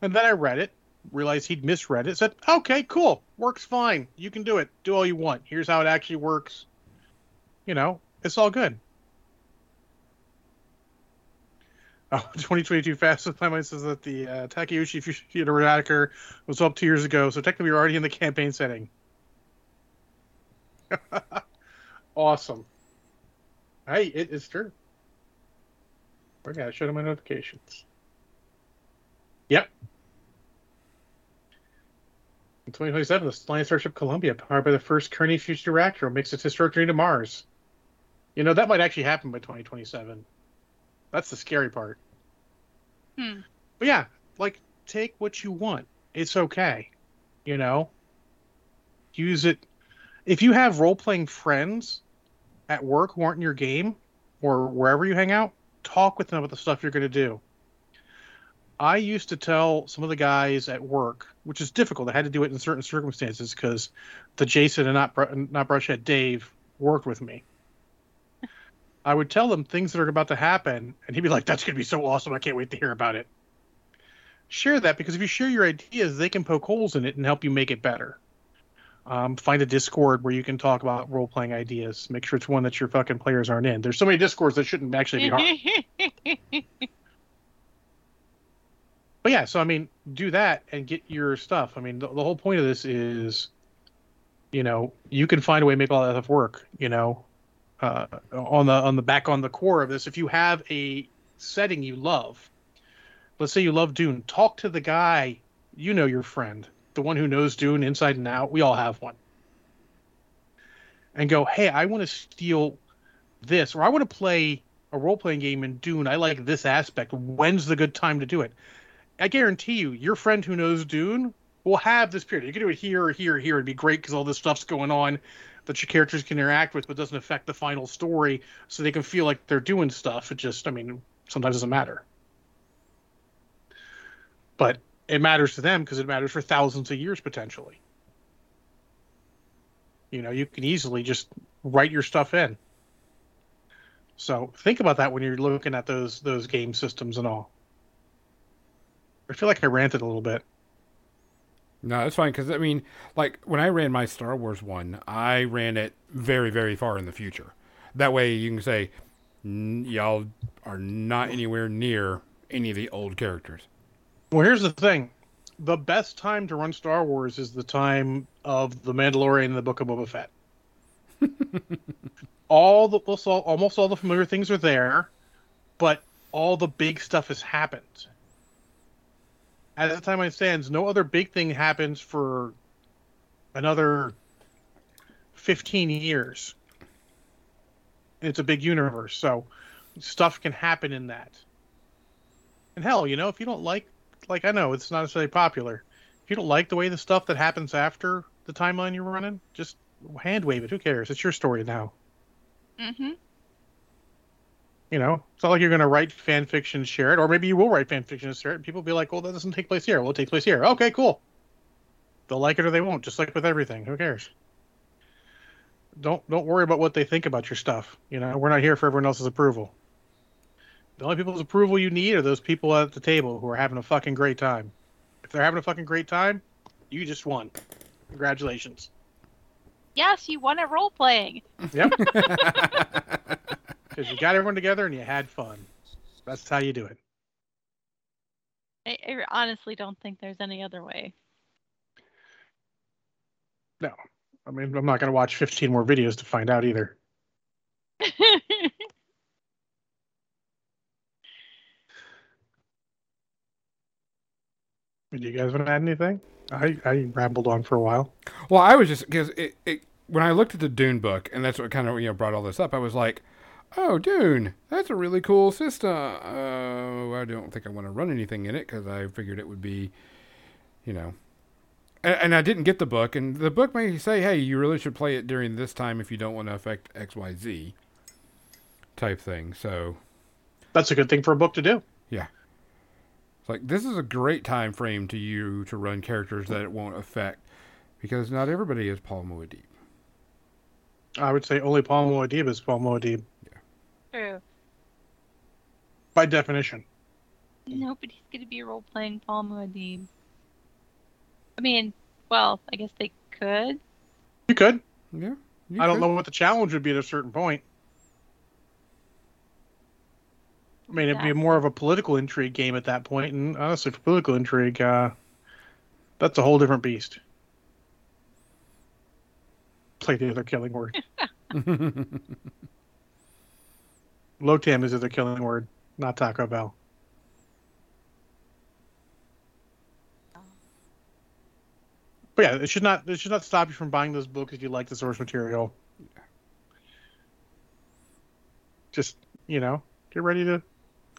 And then I read it, realized he'd misread it, said, okay, cool, works fine. You can do it. Do all you want. Here's how it actually works. You know, it's all good. Oh, 2022 Fastest Mind says that the uh, Takeuchi Fushida was up two years ago, so technically we're already in the campaign setting. awesome. Hey, it is true. I showed him my notifications. Yep. In 2027, the Alliance Starship Columbia, powered by the first Kearney future reactor, mix its historic journey to Mars. You know, that might actually happen by 2027. That's the scary part. Hmm. But yeah, like, take what you want. It's okay. You know? Use it. If you have role playing friends at work who aren't in your game or wherever you hang out, talk with them about the stuff you're going to do. I used to tell some of the guys at work, which is difficult. I had to do it in certain circumstances because the Jason and not Br- not Brushhead Dave worked with me. I would tell them things that are about to happen, and he'd be like, "That's going to be so awesome! I can't wait to hear about it." Share that because if you share your ideas, they can poke holes in it and help you make it better. Um, find a Discord where you can talk about role playing ideas. Make sure it's one that your fucking players aren't in. There's so many Discords that shouldn't actually be hard. but yeah, so I mean, do that and get your stuff. I mean, the, the whole point of this is, you know, you can find a way to make all that stuff work. You know, uh, on the on the back on the core of this, if you have a setting you love, let's say you love Dune, talk to the guy you know your friend, the one who knows Dune inside and out. We all have one. And go, hey, I want to steal this, or I want to play a role playing game in Dune. I like this aspect. When's the good time to do it? I guarantee you, your friend who knows Dune will have this period. You can do it here or here or here. It'd be great because all this stuff's going on that your characters can interact with, but doesn't affect the final story, so they can feel like they're doing stuff. It just, I mean, sometimes doesn't matter. But it matters to them because it matters for thousands of years potentially. You know, you can easily just write your stuff in. So think about that when you're looking at those those game systems and all. I feel like I ranted a little bit. No, that's fine because I mean, like when I ran my Star Wars one, I ran it very, very far in the future. That way, you can say y'all are not anywhere near any of the old characters. Well, here's the thing: the best time to run Star Wars is the time of the Mandalorian and the Book of Boba Fett. all the almost all the familiar things are there, but all the big stuff has happened. At the time I stands, no other big thing happens for another fifteen years. It's a big universe, so stuff can happen in that. And hell, you know, if you don't like like I know it's not necessarily popular. If you don't like the way the stuff that happens after the timeline you're running, just hand wave it. Who cares? It's your story now. Mm-hmm. You know, it's not like you're going to write fan fiction, share it, or maybe you will write fan fiction and share it. And people will be like, "Well, that doesn't take place here. Well, it takes place here." Okay, cool. They'll like it or they won't. Just like with everything, who cares? Don't don't worry about what they think about your stuff. You know, we're not here for everyone else's approval. The only people's approval you need are those people at the table who are having a fucking great time. If they're having a fucking great time, you just won. Congratulations. Yes, you won at role playing. Yep. Because you got everyone together and you had fun. That's how you do it. I, I honestly don't think there's any other way. No. I mean, I'm not going to watch 15 more videos to find out either. Do you guys want to add anything? I, I rambled on for a while. Well, I was just because it, it when I looked at the Dune book, and that's what kind of you know brought all this up. I was like, "Oh, Dune, that's a really cool system." Uh, I don't think I want to run anything in it because I figured it would be, you know, and, and, I didn't get the book. And the book may say, "Hey, you really should play it during this time if you don't want to affect X, Y, Z." Type thing. So that's a good thing for a book to do. Yeah. It's like this is a great time frame to you to run characters that it won't affect because not everybody is Paul Muad'Dib. I would say only Paul Muad'Dib is Paul Muad'Dib. Yeah. True. By definition. Nobody's going to be role playing Paul Muad'Dib. I mean, well, I guess they could. You could. Yeah. You I don't could. know what the challenge would be at a certain point. I mean, it'd be more of a political intrigue game at that point, and honestly, for political intrigue, uh, that's a whole different beast. Play the other killing word. Lotam is the killing word, not Taco Bell. But yeah, it should not it should not stop you from buying those books if you like the source material. Just you know, get ready to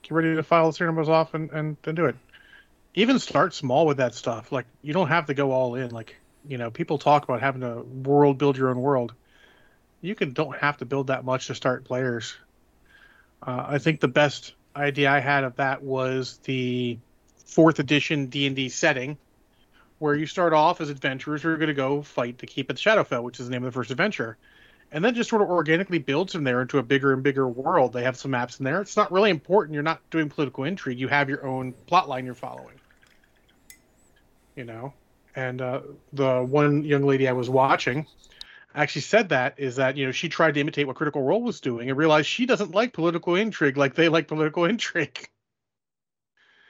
get ready to file the numbers off and, and then do it. Even start small with that stuff. Like you don't have to go all in. Like you know, people talk about having to world build your own world. You can don't have to build that much to start players. Uh, I think the best idea I had of that was the fourth edition D and D setting, where you start off as adventurers who are going to go fight to keep at the Shadowfell, which is the name of the first adventure and then just sort of organically builds from there into a bigger and bigger world. They have some maps in there. It's not really important. You're not doing political intrigue. You have your own plot line you're following. You know, And uh, the one young lady I was watching actually said that is that you know she tried to imitate what Critical Role was doing and realized she doesn't like political intrigue like they like political intrigue.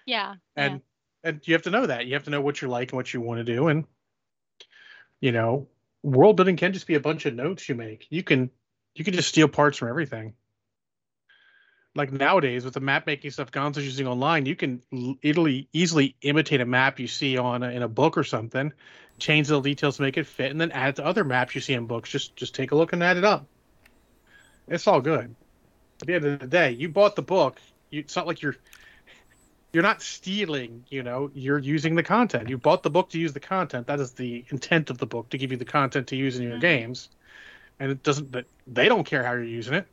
Yeah. And and you have to know that you have to know what you like and what you want to do and you know world building can just be a bunch of notes you make. You can you can just steal parts from everything. Like nowadays with the map making stuff Gonzo's using online, you can easily easily imitate a map you see on a, in a book or something, change the details to make it fit, and then add it to other maps you see in books. Just just take a look and add it up. It's all good. At the end of the day, you bought the book. You, it's not like you're you're not stealing. You know, you're using the content. You bought the book to use the content. That is the intent of the book to give you the content to use in your Mhm. games. And it doesn't. That they don't care how you're using it.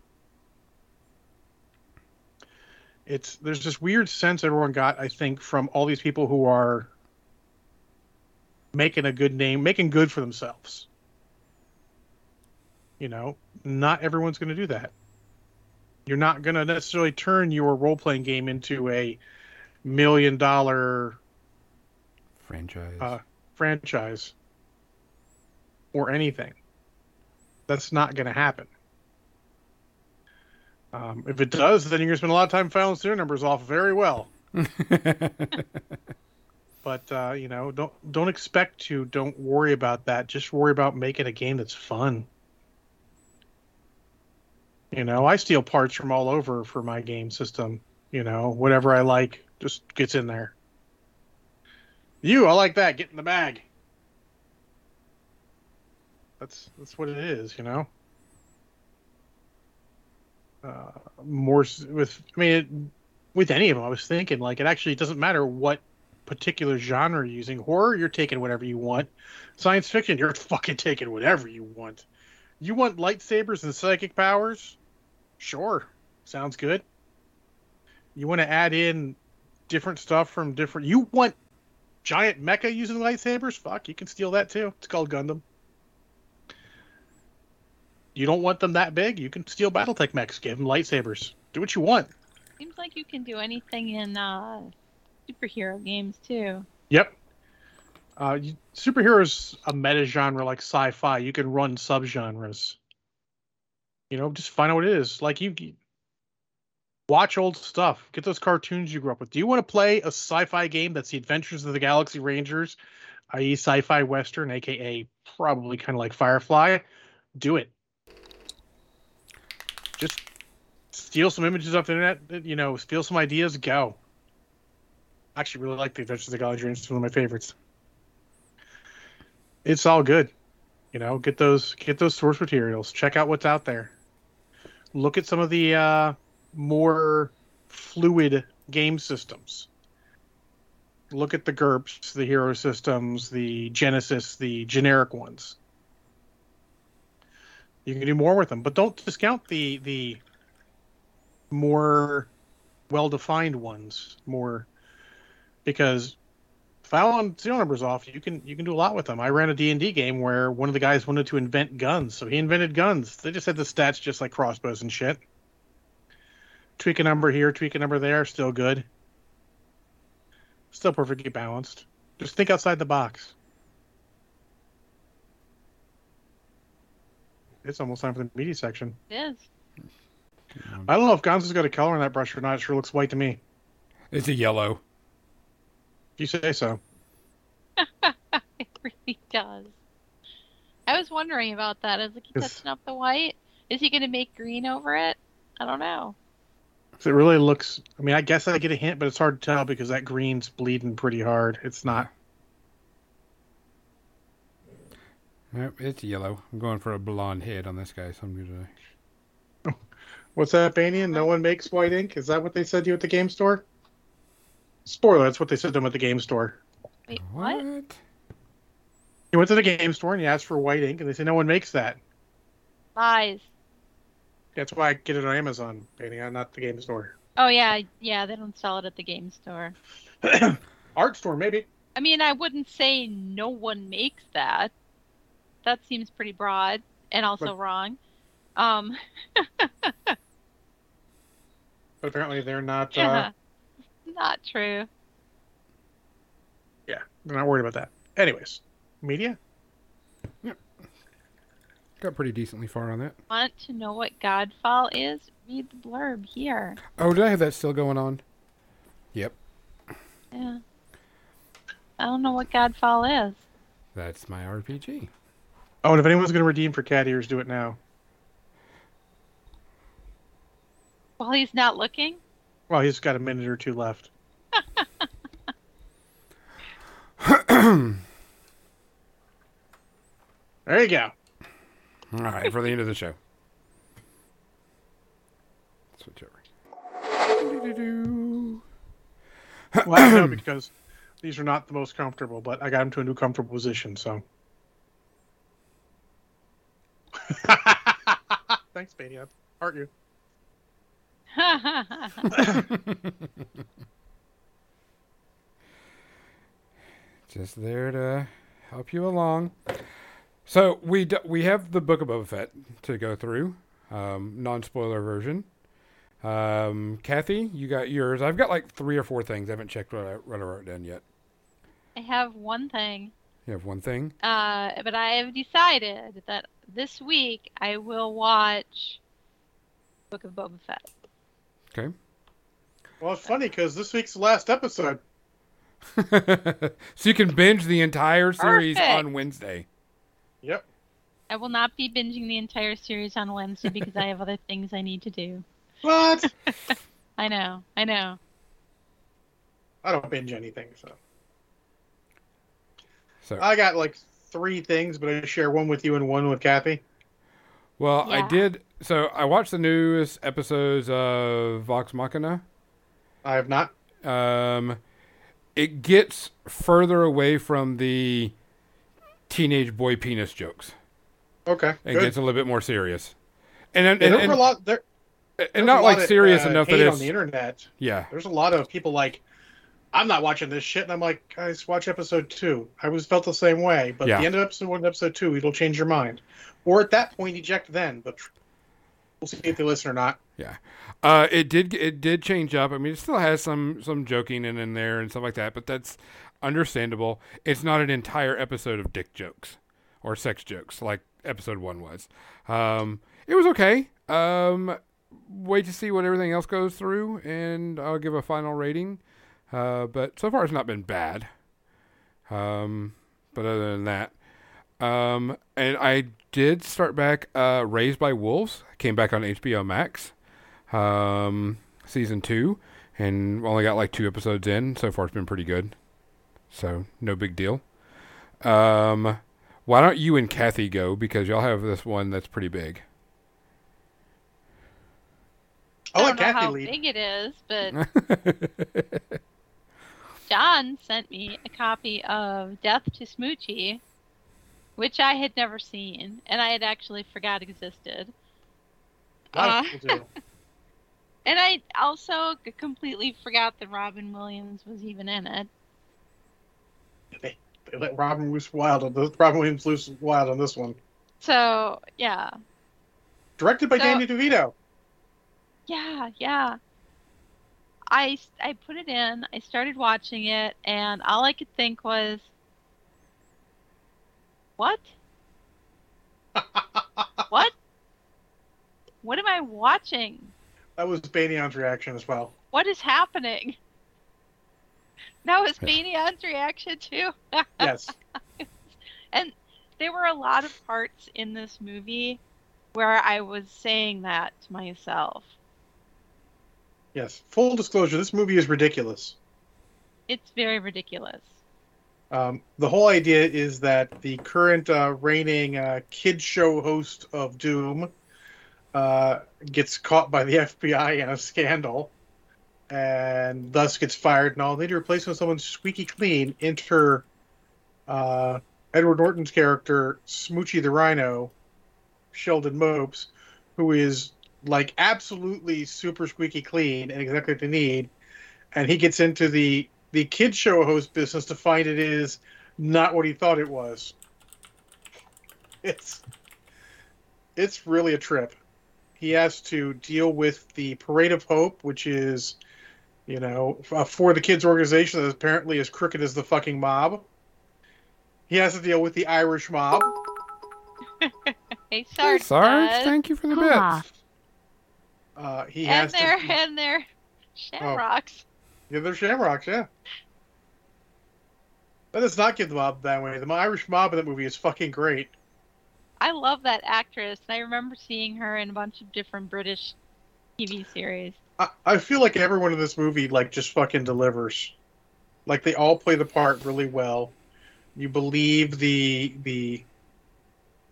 It's there's this weird sense everyone got, I think, from all these people who are making a good name, making good for themselves. You know, not everyone's going to do that. You're not going to necessarily turn your role playing game into a million dollar Franchise. uh, franchise or anything. That's not going to happen. Um, if it does, then you're going to spend a lot of time filing serial numbers off very well. But uh, you know, don't don't expect to. Don't worry about that. Just worry about making a game that's fun. You know, I steal parts from all over for my game system. You know, whatever I like just gets in there. You, I like that. Get in the bag. That's that's what it is. You know. Uh, more with I mean, it, with any of them, I was thinking like it actually doesn't matter what particular genre you're using. Horror, you're taking whatever you want. Science fiction, you're fucking taking whatever you want. You want lightsabers and psychic powers? Sure. Sounds good. You want to add in different stuff from different. You want giant mecha using lightsabers? Fuck, you can steal that too. It's called Gundam. You don't want them that big? You can steal Battletech mechs. Give them lightsabers. Do what you want. Seems like you can do anything in uh, superhero games too. Yep. Uh, superheroes a meta genre like sci-fi. You can run subgenres. You know, just find out what it is. Like you, you watch old stuff. Get those cartoons you grew up with. Do you want to play a sci-fi game that's the Adventures of the Galaxy Rangers, i.e., sci-fi western, aka probably kind of like Firefly? Do it. Just steal some images off the internet. You know, steal some ideas. Go. Actually really like the Adventures of Galaxy Rangers. It's one of my favorites. It's all good. You know, get those get those source materials. Check out what's out there. Look at some of the uh, more fluid game systems. Look at the GURPS, the hero systems, the Genesys, the generic ones. You can do more with them, but don't discount the the more well-defined ones. More because filing serial numbers off, you can you can do a lot with them. I ran a D and D game where one of the guys wanted to invent guns, so he invented guns. They just had the stats just like crossbows and shit. Tweak a number here, tweak a number there, still good. Still perfectly balanced. Just think outside the box. It's almost time for the media section. It is. I don't know if Gonzo's got a color on that brush or not. It sure looks white to me. it's a yellow. If you say so. it really does. I was wondering about that. Is like he Yes. touching up the white? Is he gonna make green over it? I don't know. 'Cause It really looks. I mean, I guess I get a hint, but it's hard to tell because that green's bleeding pretty hard. It's not. Nope, it's yellow. I'm going for a blonde head on this guy, so I'm gonna. What's that, Banian? No one makes white ink. Is that what they said to you at the game store? Spoiler: That's what they said to him at the game store. Wait, what? He went to the game store and he asked for white ink, and they said no one makes that. Lies. That's why I get it on Amazon, Banian, not the game store. Oh yeah, yeah. They don't sell it at the game store. Art store, maybe. I mean, I wouldn't say no one makes that. That seems pretty broad and also But- wrong. Um, But apparently they're not. Uh, yeah, not true. yeah, they're not worried about that. Anyways, media. Yep. Got pretty decently far on that. Want to know what Godfall is? Read the blurb here. Oh, did I have that still going on? Yep. Yeah. I don't know what Godfall is. That's my RPG. Oh, and if anyone's going to redeem for cat ears, do it now. While he's not looking? Well, he's got a minute or two left. there you go. All right, for the end of the show. Switch over. Well, no, because these are not the most comfortable, but I got him to a new comfortable position, so. Thanks, Mania. Aren't you? Just there to help you along. So we d- we have the Book of Boba Fett to go through, um, non spoiler version. Um, Kathy, you got yours. I've got like three or four things. I haven't checked what I, what I wrote down yet. I have one thing, You have one thing. uh, but I have decided that this week I will watch Book of Boba Fett. Okay. Well, it's funny because this week's the last episode. so you can binge the entire series Perfect. on Wednesday. Yep. I will not be binging the entire series on Wednesday because I have other things I need to do. What? I know, I know. I don't binge anything, so. So I got like three things, but I share one with you and one with Kathy. well, I did. So I watched the newest episodes of Vox Machina. I have not. um, it gets further away from the teenage boy penis jokes. Okay. It good. gets a little bit more serious, and and, and, there's a lot. There, and not like lot of, serious uh, enough that it's on the internet. yeah There's a lot of people like, I'm not watching this shit, and I'm like, guys, watch episode two. I was felt the same way, but Yeah. the end of episode one, and episode two, it'll change your mind, or at that point, eject then. But we'll see if they listen or not. yeah. Uh, it did it did change up. I mean, it still has some some joking in, in there and stuff like that, but that's understandable. It's not an entire episode of dick jokes or sex jokes like episode one was. Um, it was okay. Um, wait to see what everything else goes through, and I'll give a final rating. Uh, but so far, it's not been bad. Um, but other than that, um, and I did start back uh, Raised by Wolves. Came back on HBO Max, um, season two, and only got like two episodes in. So far, it's been pretty good. So no big deal. Um, why don't you and Kathy go because y'all have this one that's pretty big. I'll I don't know Kathy how lead. big it is, but John sent me a copy of Death to Smoochy, which I had never seen, and I had actually forgot existed. Uh, of people do. And I also completely forgot that Robin Williams was even in it. They, they let Robin loose wild on this. Robin Williams loose wild on this one. So yeah, Directed by So- Danny DeVito. yeah, yeah. I I put it in. I started watching it, and all I could think was, "What? what? What am I watching? That was Banion's reaction as well. What is happening?" That was Yeah. Banion's reaction too. Yes. And there were a lot of parts in this movie where I was saying that to myself. yes. Full disclosure: this movie is ridiculous. It's very ridiculous. Um, the whole idea is that the current uh, reigning uh, kid show host of Doom uh, gets caught by the FBI in a scandal and thus gets fired and all. They need to replace him with someone squeaky clean. Enter uh, Edward Norton's character, Smoochy the Rhino, Sheldon Mopes, who is like absolutely super squeaky clean and exactly what they need. And he gets into the the kid show host business to find it is not what he thought it was. It's it's really a trip. He has to deal with the Parade of Hope, which is, you know, uh, for the kids organization that apparently is crooked as the fucking mob. He has to deal with the Irish mob. Hey, Hey, Sarge. Sarge, does. thank you for the bits. Uh, he and has their to. and their shamrocks. Yeah, they're shamrocks, yeah. That does not give the mob that way. The Irish mob in that movie is fucking great. I love that actress. I remember seeing her in a bunch of different British TV series. I, I feel like everyone in this movie like just fucking delivers. Like they all play the part really well. You believe the the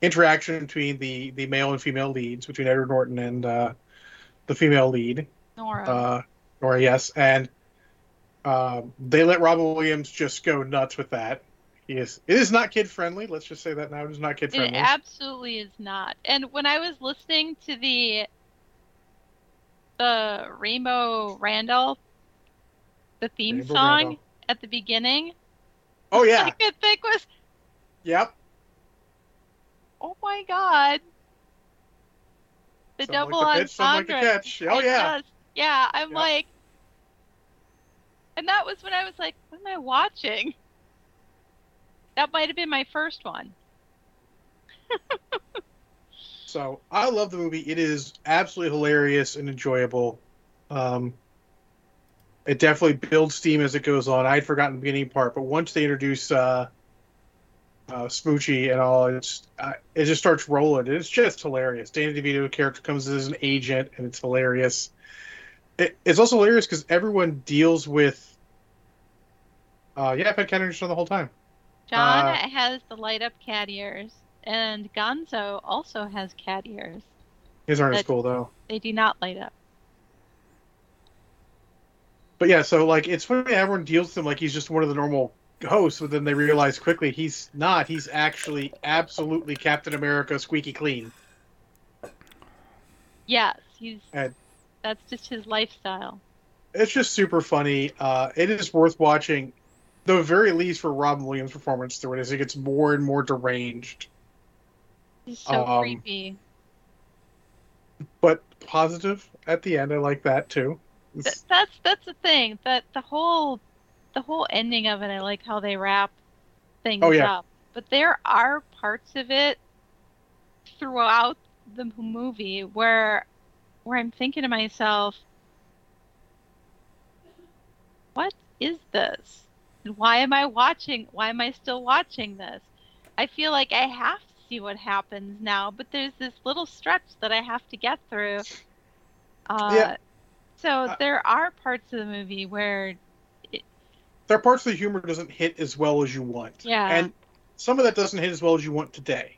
interaction between the the male and female leads between Edward Norton and uh, the female lead, Nora. uh, Nora. Yes, and um, they let Robin Williams just go nuts with that. He is. It is not kid friendly. Let's just say that now. It is not kid friendly. It absolutely is not. And when I was listening to the the Rainbow Randolph, the theme Rainbow song at the beginning, oh yeah. I could think was, Yep. oh my god, the Some like double the pitch, some like the entendre. catch. Oh yeah. does. Yeah, I'm Yep. like, and that was when I was like, what am I watching? That might have been my first one. So I love the movie. It is absolutely hilarious and enjoyable. Um, it definitely builds steam as it goes on. I had forgotten the beginning part, but once they introduce uh, uh, Smoochy and all, it's uh, it just starts rolling. It's just hilarious. Danny DeVito character comes as an agent, and it's hilarious. It, it's also hilarious because everyone deals with. Uh, yeah, I've had cat ears on the whole time. John Uh, has the light up cat ears, and Gonzo also has cat ears. His aren't as cool though. They do not light up. But yeah, so like it's funny everyone deals with him like he's just one of the normal hosts, but then they realize quickly he's not. He's actually absolutely Captain America, squeaky clean. Yes, he's. And- that's just his lifestyle. It's just super funny. Uh, it is worth watching, the very least for Robin Williams' performance through it, as he gets more and more deranged, He's so Um, creepy. but positive at the end. I like that too. Th- that's that's the thing. That the whole, the whole ending of it. I like how they wrap things Oh, yeah. up. But there are parts of it throughout the movie where, where I'm thinking to myself, what is this? And why am I watching? Why am I still watching this? I feel like I have to see what happens now, but there's this little stretch that I have to get through. Uh, Yeah. So Uh, there are parts of the movie where, there are parts of the humor doesn't hit as well as you want. Yeah. And some of that doesn't hit as well as you want today.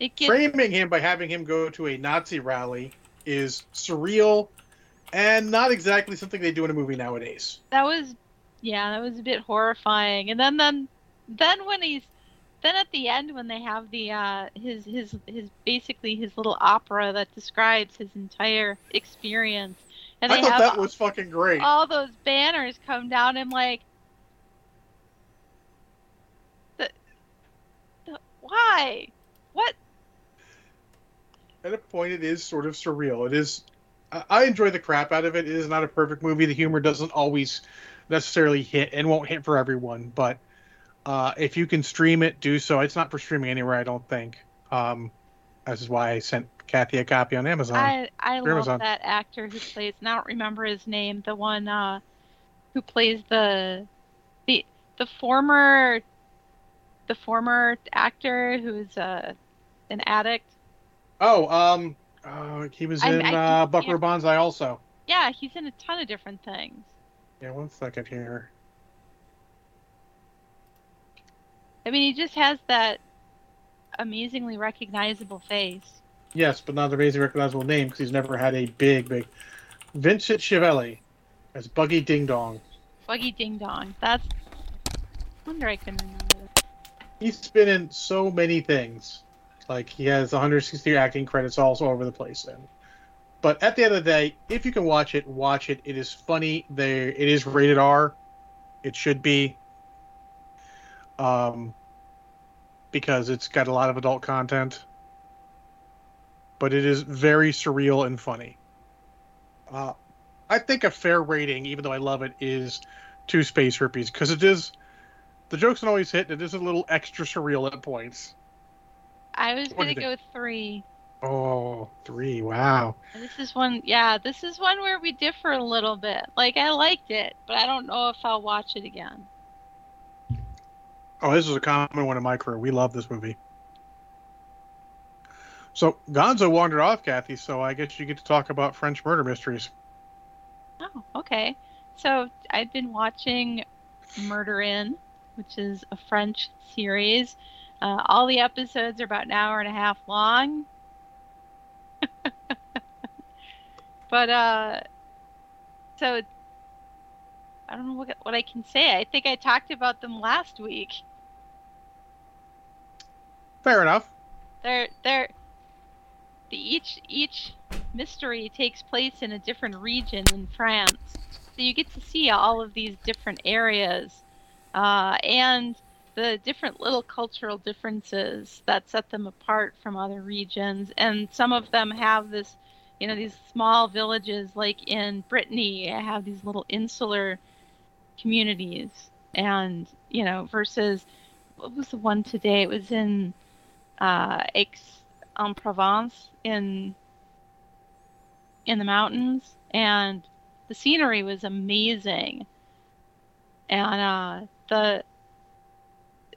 it gets framing him by having him go to a Nazi rally is surreal and not exactly something they do in a movie nowadays. that was, yeah, that was a bit horrifying. And then then then when he's then at the end when they have the uh his his his basically his little opera that describes his entire experience, and they I thought have that was fucking great. all those banners come down. I'm like, the, the, why? What? At a point, it is sort of surreal. It is. I- enjoy the crap out of it. It is not a perfect movie. The humor doesn't always necessarily hit and won't hit for everyone. But uh, if you can stream it, do so. It's not for streaming anywhere, I don't think. Um, this is why I sent Kathy a copy on Amazon. I I love Amazon. that actor who plays. And I don't remember his name. The one uh, who plays the the the former the former actor who's uh, an addict. Oh, um, uh, he was I- in I uh, Buckaroo Banzai also. Yeah, he's in a ton of different things. Yeah, one second here. I mean, he just has that amazingly recognizable face. Yes, but not an amazing recognizable name because he's never had a big, big. Vincent Schiavelli as Buggy Ding Dong. Buggy Ding Dong. That's. I wonder I can remember. He's been in so many things. Like he has 160 acting credits all over the place. Then, but at the end of the day, if you can watch it, watch it. It is funny. There, it is rated R. It should be. Um, because it's got a lot of adult content. But it is very surreal and funny. Uh, I think a fair rating, even though I love it, is two space herpes because it is The jokes don't always hit. It is a little extra surreal at points. I was What gonna go with three. Oh, three! Wow. This is one, yeah, this is one where we differ a little bit. Like, I liked it, but I don't know if I'll watch it again. Oh, this is a common one in my career. We love this movie. So Gonzo wandered off, Kathy. So I guess you get to talk about French murder mysteries. Oh, okay. So I've been watching Murder In, which is a French series. Uh, all the episodes are about an hour and a half long. but uh, so I don't know what what I can say. I think I talked about them last week. Fair enough. They're they're the each each mystery takes place in a different region in France, so you get to see all of these different areas, uh, and the different little cultural differences that set them apart from other regions. And some of them have this, you know, these small villages, like in Brittany, have these little insular communities, and you know, versus what was the one today? It was in uh, Aix-en-Provence in in the mountains, and the scenery was amazing, and uh, the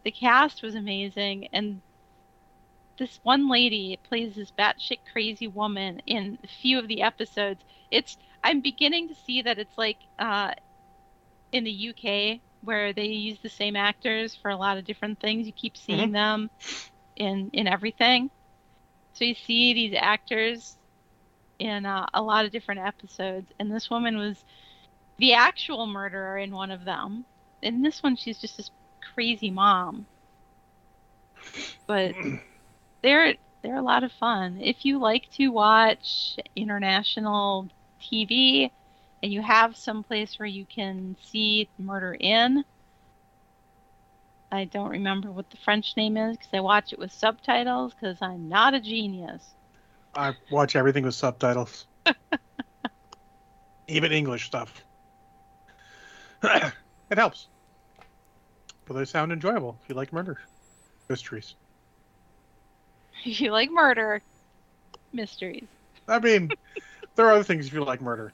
the cast was amazing, and this one lady plays this batshit crazy woman in a few of the episodes. It's I'm beginning to see that it's like uh, in the UK where they use the same actors for a lot of different things. You keep seeing Mhm. them in in everything. So you see these actors in uh, a lot of different episodes, and this woman was the actual murderer in one of them. In this one, she's just this crazy mom. But they're they're a lot of fun. If you like to watch international TV and you have some place where you can see Murder In, I don't remember what the French name is because I watch it with subtitles because I'm not a genius. I watch everything with subtitles, even English stuff. it helps, but they sound enjoyable if you like murder mysteries. If you like murder mysteries. I mean, there are other things if you like murder.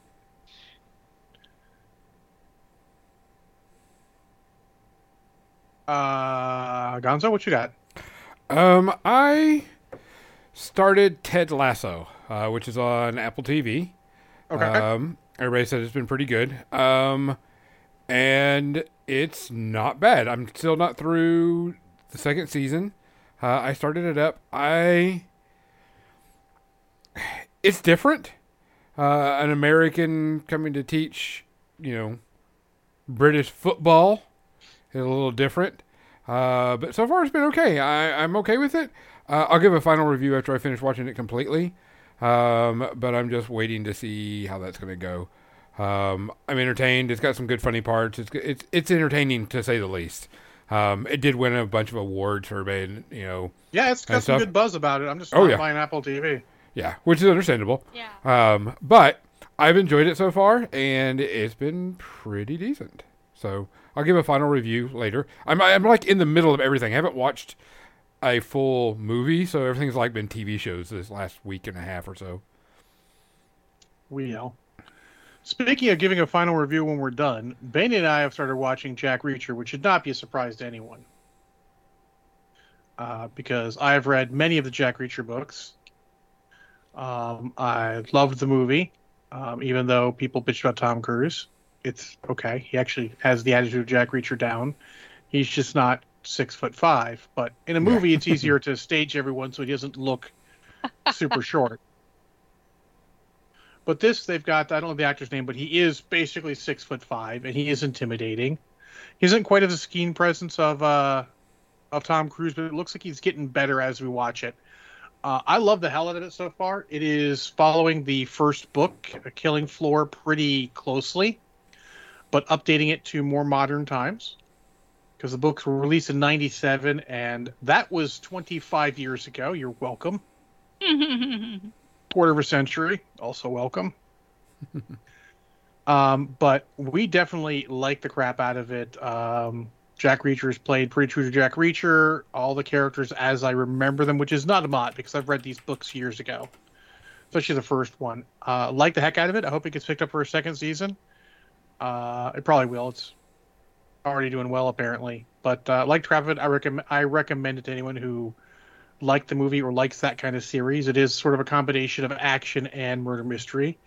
Uh, Gonzo, what you got? Um, I started Ted Lasso, uh, which is on Apple TV. Okay. Um, everybody said it's been pretty good. Um, and it's not bad. I'm still not through the second season. Uh, I started it up. I. It's different. Uh, an American coming to teach, you know, British football is a little different. Uh, but so far it's been okay. I, I'm okay with it. Uh, I'll give a final review after I finish watching it completely. Um, but I'm just waiting to see how that's going to go. Um, I'm entertained. It's got some good funny parts. It's it's it's entertaining to say the least. Um, it did win a bunch of awards for being, you know, yeah, it's got some stuff. good buzz about it. I'm just Oh, not yeah. buying Apple TV. yeah, which is understandable. Yeah. Um, but I've enjoyed it so far, and it's been pretty decent. So I'll give a final review later. I'm I'm like in the middle of everything. I haven't watched a full movie, so everything's like been TV shows this last week and a half or so. We know. Speaking of giving a final review when we're done, Bane and I have started watching Jack Reacher, which should not be a surprise to anyone. Uh, because I've read many of the Jack Reacher books. Um, I loved the movie, um, even though people bitch about Tom Cruise. It's okay. He actually has the attitude of Jack Reacher down. He's just not six foot five. But in a movie, it's easier to stage everyone so he doesn't look super short. But this, they've got, I don't know the actor's name, but he is basically six foot five and he is intimidating. He isn't quite as the skiing presence of, uh, of Tom Cruise, but it looks like he's getting better as we watch it. Uh, I love the hell out of it so far. It is following the first book, A Killing Floor, pretty closely, but updating it to more modern times. Because the books were released in 97, and that was 25 years ago. You're welcome quarter of a century. Also welcome. um, but we definitely like the crap out of it. Um, Jack Reacher is played pretty true to Jack Reacher. All the characters as I remember them, which is not a lot because I've read these books years ago, especially the first one. Uh, like the heck out of it. I hope it gets picked up for a second season. Uh, it probably will. It's already doing well apparently. But uh, like it, I recommend I recommend it to anyone who liked the movie or likes that kind of series. It is sort of a combination of action and murder mystery.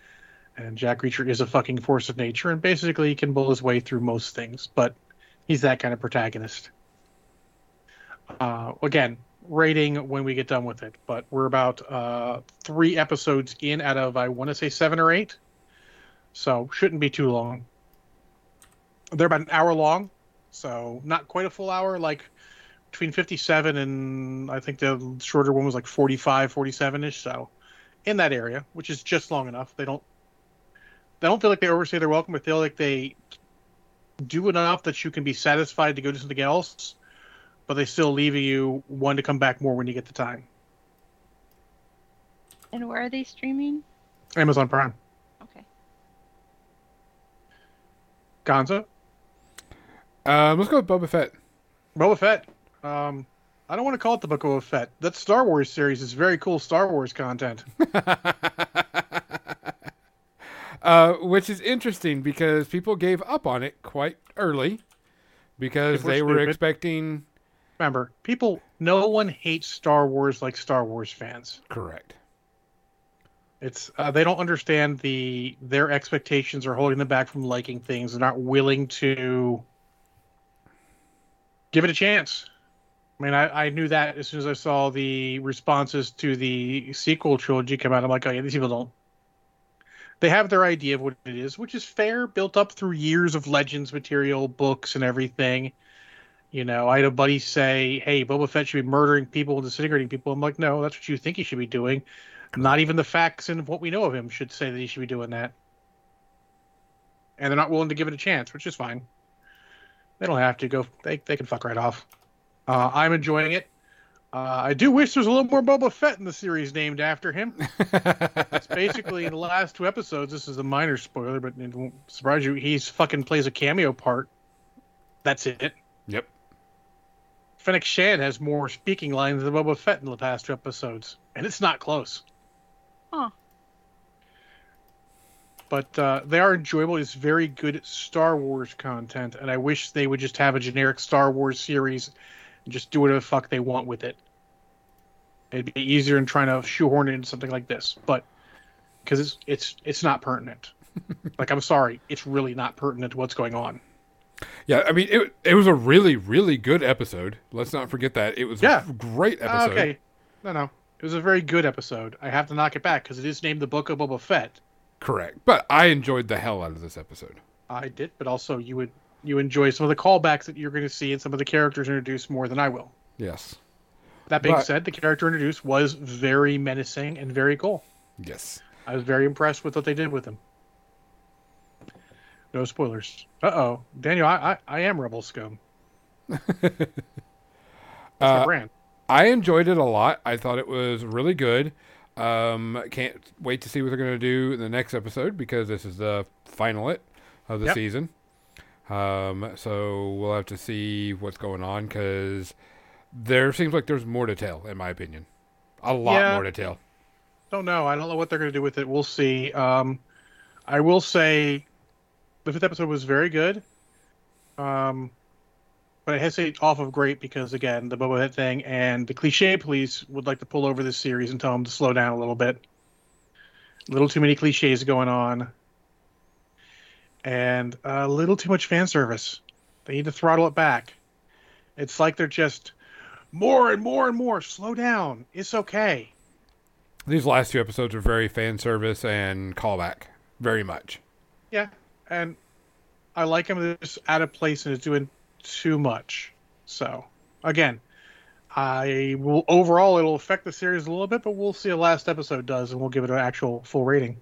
And Jack Reacher is a fucking force of nature, and basically he can bull his way through most things. But he's that kind of protagonist. Uh, again, rating when we get done with it, but we're about uh, three episodes in out of I want to say seven or eight, so shouldn't be too long. They're about an hour long, so not quite a full hour, like between 57 and I think the shorter one was like 45, 47 ish. So in that area, which is just long enough. They don't they don't feel like they overstay their welcome, but feel like they do enough that you can be satisfied to go do something else, but they still leave you one to come back more when you get the time. And where are they streaming? Amazon Prime. Okay. Gonzo. Um, let's go with Boba Fett. Boba Fett. Um, I don't want to call it the Book of Boba Fett. That Star Wars series is very cool Star Wars content. uh, which is interesting because people gave up on it quite early because they were stupid. expecting. Remember, people, no one hates Star Wars like Star Wars fans. Correct. It's uh, they don't understand the their expectations are holding them back from liking things. They're not willing to give it a chance. I mean, I, I knew that as soon as I saw the responses to the sequel trilogy come out. I'm like, oh yeah, these people don't. They have their idea of what it is, which is fair, built up through years of Legends material, books, and everything. You know, I had a buddy say, "Hey, Boba Fett should be murdering people and disintegrating people." I'm like, "No, that's what you think he should be doing." Not even the facts and what we know of him should say that he should be doing that. And they're not willing to give it a chance, which is fine. They don't have to go. They they can fuck right off. Uh, I'm enjoying it. Uh, I do wish there's a little more Boba Fett in the series named after him. It's basically in the last two episodes. This is a minor spoiler, but it won't surprise you. He's fucking plays a cameo part. That's it. Yep. Fennec Shand has more speaking lines than Boba Fett in the past two episodes, and it's not close. Huh. But uh, they are enjoyable. It's very good Star Wars content, and I wish they would just have a generic Star Wars series and just do whatever the fuck they want with it. It'd be easier than trying to shoehorn it into something like this, but because it's it's it's not pertinent. like I'm sorry, it's really not pertinent to what's going on. Yeah, I mean, it, it was a really, really good episode. Let's not forget that. It was Yeah. a great Ah, episode. okay, no, no, it was a very good episode. I have to knock it back because it is named the Book of Boba Fett. Correct. But I enjoyed the hell out of this episode. I did, but also you would you enjoy some of the callbacks that you're going to see and some of the characters introduced more than I will. Yes. That being But- said, the character introduced was very menacing and very cool. Yes. I was very impressed with what they did with him. No spoilers. Uh oh, Daniel, I, I I am Rebel Scum. That's my Uh, brand. I enjoyed it a lot. I thought it was really good. Um, can't wait to see what they're going to do in the next episode because this is the final it of the Yep. season. Um, so we'll have to see what's going on because there seems like there's more to tell, in my opinion. A lot Yeah. more to tell. Don't know. I don't know what they're going to do with it. We'll see. Um, I will say, the fifth episode was very good. Um, but I hesitate off of great because again, the Boba Fett thing and the cliche police would like to pull over this series and tell them to slow down a little bit. A little too many cliches going on, and a little too much fan service. They need to throttle it back. It's like they're just more and more and more. Slow down. It's okay. These last two episodes are very fan service and callback, very much. Yeah, and I like him. They're just out of place and is doing too much. So again, I will overall it'll affect the series a little bit, but we'll see how last episode does, and we'll give it an actual full rating.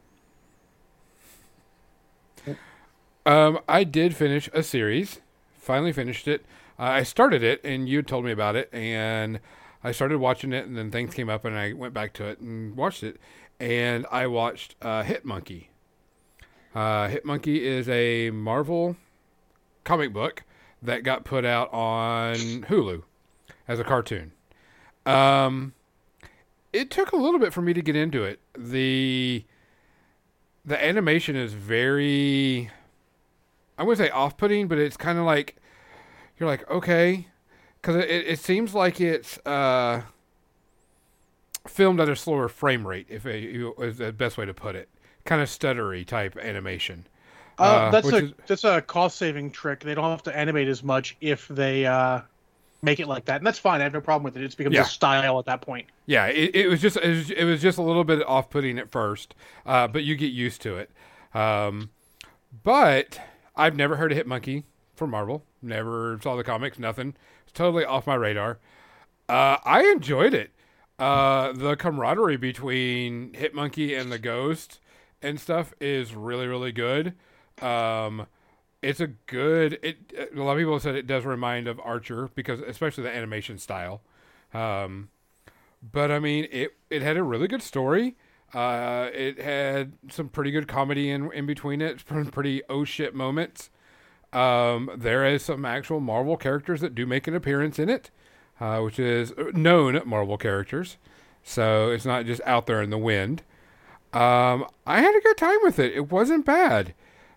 Um, I did finish a series. Finally finished it. Uh, I started it, and you told me about it, and I started watching it, and then things came up, and I went back to it and watched it. And I watched uh, Hit Monkey. Uh, Hit Monkey is a Marvel comic book that got put out on Hulu as a cartoon. Um, it took a little bit for me to get into it. the The animation is very, I wouldn't say off-putting, but it's kind of like you're like okay, because it, it seems like it's uh, filmed at a slower frame rate, if a, is the best way to put it. Kind of stuttery type animation. Uh, Uh, that's a is- that's a cost saving trick. They don't have to animate as much if they uh, make it like that, and that's fine. I have no problem with it. It's becomes Yeah. a style at that point. Yeah, it, it was just it was, it was just a little bit off putting at first, uh, but you get used to it. Um, but I've never heard of Hit Monkey from Marvel. Never saw the comics. Nothing. It's totally off my radar. Uh, I enjoyed it. Uh, the camaraderie between Hit Monkey and the Ghost and stuff is really really good. Um, it's a good. It a lot of people said it does remind of Archer because especially the animation style. Um, but I mean, it it had a really good story. Uh, it had some pretty good comedy in in between it. Some pretty oh shit moments. Um, there is some actual Marvel characters that do make an appearance in it, uh, which is known Marvel characters. So it's not just out there in the wind. Um, I had a good time with it. It wasn't bad.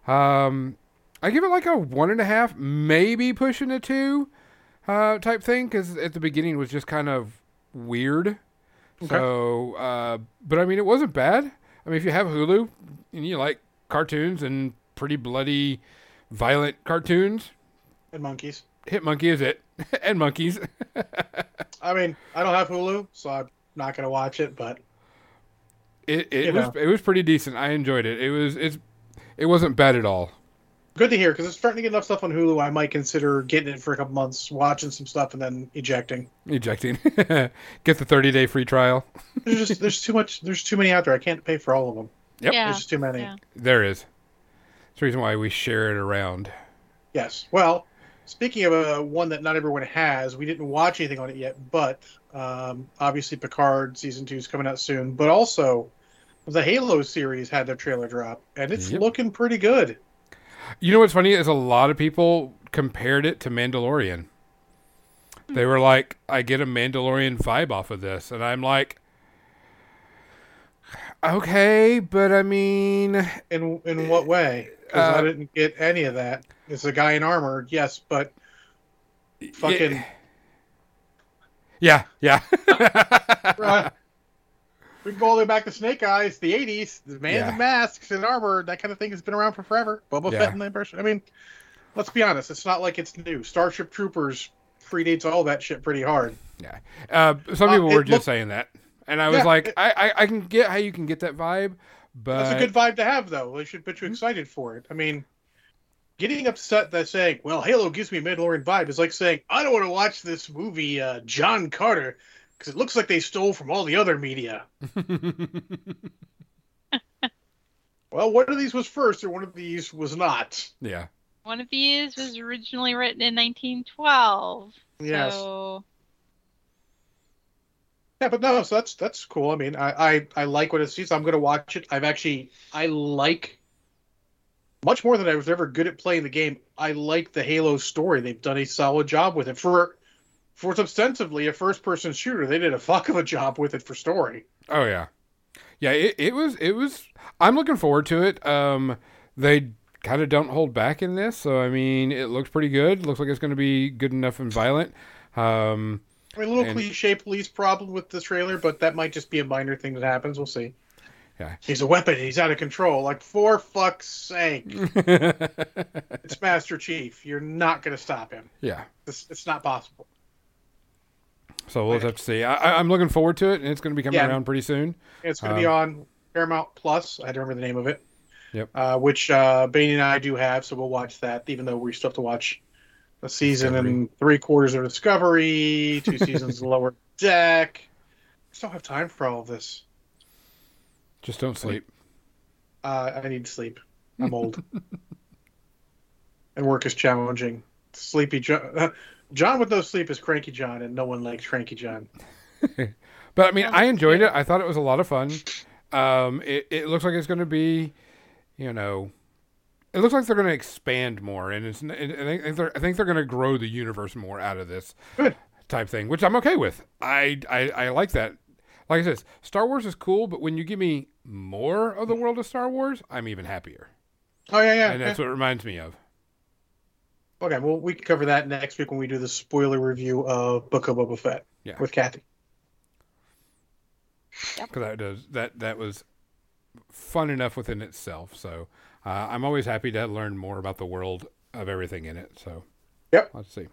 Um, I give it like a one and a half, maybe pushing a two, uh, type thing. Because at the beginning was just kind of weird. So, uh, but I mean, it wasn't bad. I mean, if you have Hulu and you like cartoons and pretty bloody, violent cartoons, And monkeys. Hit Monkey is it, and monkeys. I mean, I don't have Hulu, so I'm not gonna watch it. But It it You was know. it was pretty decent. I enjoyed it. It was it's it wasn't bad at all. Good to hear because it's starting to get enough stuff on Hulu. I might consider getting it for a couple months, watching some stuff, and then ejecting. Ejecting, get the thirty day free trial. There's just there's too much. There's too many out there. I can't pay for all of them. Yep. Yeah. There's just too many. Yeah. There is. It's the reason why we share it around. Yes. Well, speaking of a one that not everyone has, we didn't watch anything on it yet, but um, obviously Picard season two is coming out soon. But also, the Halo series had their trailer drop, and it's Yep. looking pretty good. You know what's funny is a lot of people compared it to Mandalorian. They were like, "I get a Mandalorian vibe off of this," and I'm like, "Okay, but I mean, In in what way? 'Cause Uh, I didn't get any of that. It's a guy in armor, yes, but fucking yeah, yeah." Uh, we can go all the way back to Snake Eyes, the '80s. The man Yeah. in masks and armor, that kind of thing has been around for forever. Boba Yeah. Fett and that person. I mean, let's be honest. It's not like it's new. Starship Troopers predates all that shit pretty hard. Uh, some Uh, people were just looked- saying that, and I was Yeah, like, it- I, I, I can get how you can get that vibe, but That's a good vibe to have, though. They should put Mm-hmm. you excited for it. I mean, getting upset that saying, "Well, Halo gives me a Mandalorian vibe," is like saying, "I don't want to watch this movie, uh, John Carter, because it looks like they stole from all the other media." Well, one of these was first, or one of these was not. yeah, One of these was originally written in 1912. Yes. So Yeah, but no, so that's that's cool. I mean, I I, I like what it sees. I'm going to watch it. I've actually I like much more than I was ever good at playing the game. I like the Halo story. They've done a solid job with it for for what's ostensibly a first person shooter. They did a fuck of a job with it for story. oh yeah, yeah. It, it was, it was. I'm looking forward to it. Um, they kind of don't hold back in this, so I mean, it looks pretty good. Looks like it's going to be good enough and violent. Um, I mean, a little And- cliche police problem with the trailer, but that might just be a minor thing that happens. We'll see. Yeah. He's a weapon. He's out of control. Like for fuck's sake, it's Master Chief. You're not going to stop him. yeah. It's, it's not possible. So we'll just have to see. I, I- I'm looking forward to it, and it's going to be coming Yeah. around pretty soon. It's going to be on Paramount Plus. I don't remember the name of it. Yep. Uh, which uh, Bane and I do have, so we'll watch that. Even though we still have to watch a season and three quarters of Discovery, two seasons of Lower Deck. I don't have time for all of this. Just don't sleep. Uh, I need sleep. I'm old, and work is challenging. Sleepy John. John with no sleep is cranky John, and no one likes cranky John. But I mean, I enjoyed it. I thought it was a lot of fun. Um, it, it looks like it's going to be, you know, it looks like they're going to expand more, and it's and I think they're, I think they're going to grow the universe more out of this Good. type thing, which I'm okay with. I, I I like that. Like I said, Star Wars is cool, but when you give me more of the world of Star Wars, I'm even happier, Oh yeah, yeah. and that's what it reminds me of. Okay, well, we can cover that next week when we do the spoiler review of Book of Boba Fett Yeah. with Kathy. because that does that that was fun enough within itself. So uh, I'm always happy to learn more about the world of everything in it. So Yep. let's see.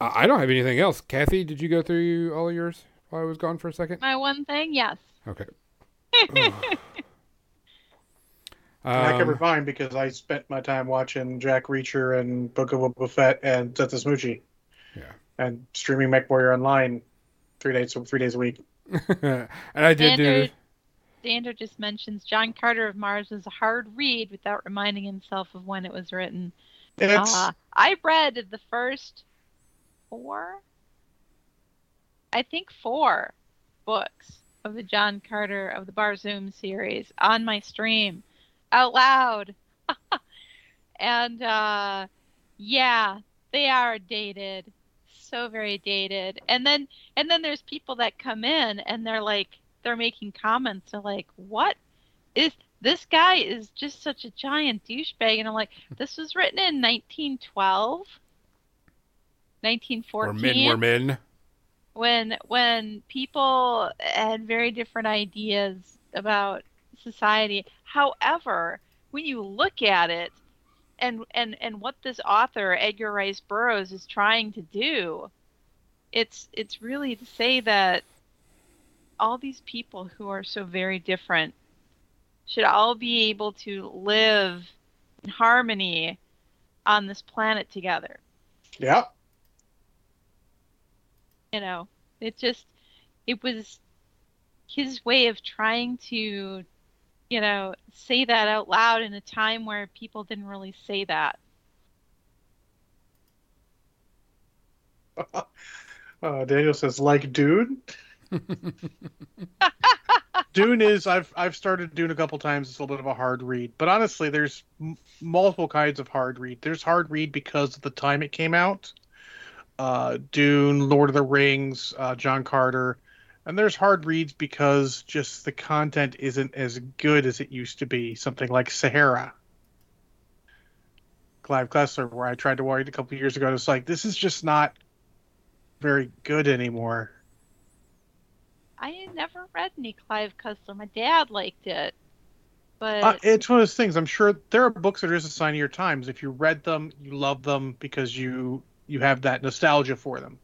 Uh, I don't have anything else. Kathy, did you go through all of yours while I was gone for a second? My one thing, yes. Okay. And I Um, covered mine because I spent my time watching Jack Reacher and Book of Boba Fett and Death to Smoochy. Yeah. And streaming MechWarrior Online three days three days a week. and I did do. Standard, Standard just mentions John Carter of Mars was a hard read without reminding himself of when it was written. It's Uh, I read the first four, I think four books of the John Carter of the Barsoom series on my stream out loud. and uh, yeah, they are dated. So very dated. And then and then there's people that come in and they're like they're making comments. They're like, "What is this guy is just such a giant douchebag?" And I'm like, "This was written in 1912, Or 1914." men were men. when when people had very different ideas about society. However, when you look at it and and and what this author Edgar Rice Burroughs is trying to do, it's it's really to say that all these people who are so very different should all be able to live in harmony on this planet together yeah. you know it just it was his way of trying to you know say that out loud in a time where people didn't really say that Uh, Daniel says, like Dune. Dune is I've I've started Dune a couple times. It's a little bit of a hard read, but honestly, there's m- multiple kinds of hard read. There's hard read because of the time it came out. Uh, Dune, Lord of the Rings, uh, John Carter, and there's hard reads because just the content isn't as good as it used to be. Something like Sahara, Clive Cussler, where I tried to read a couple years ago. It's like this is just not very good anymore. i never read any clive cussler my dad liked it but Uh, it's one of those things. I'm sure there are books that are just a sign of your times. If you read them, you love them because you you have that nostalgia for them.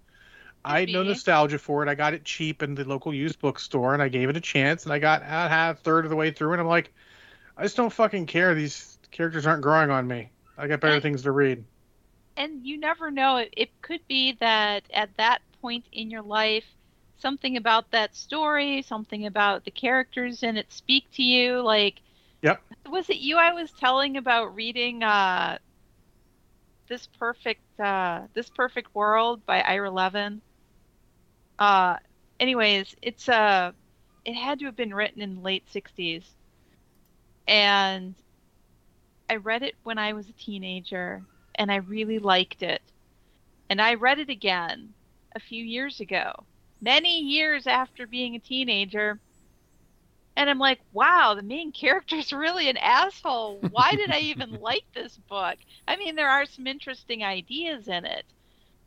I had no nostalgia for it. I got it cheap in the local used bookstore, and I gave it a chance. And I got a half third of the way through, and I'm like, I just don't fucking care. These characters aren't growing on me. I got better And- things to read. and you never know it, it could be that at that point in your life something about that story something about the characters in it speak to you like Yep. was it you i was telling about reading uh this perfect uh this perfect world by ira levin uh anyways it's uh it had to have been written in the late 60s and i read it when i was a teenager and I really liked it. And I read it again a few years ago, many years after being a teenager. And I'm like, wow, the main character's really an asshole. Why did I even like this book? I mean, there are some interesting ideas in it,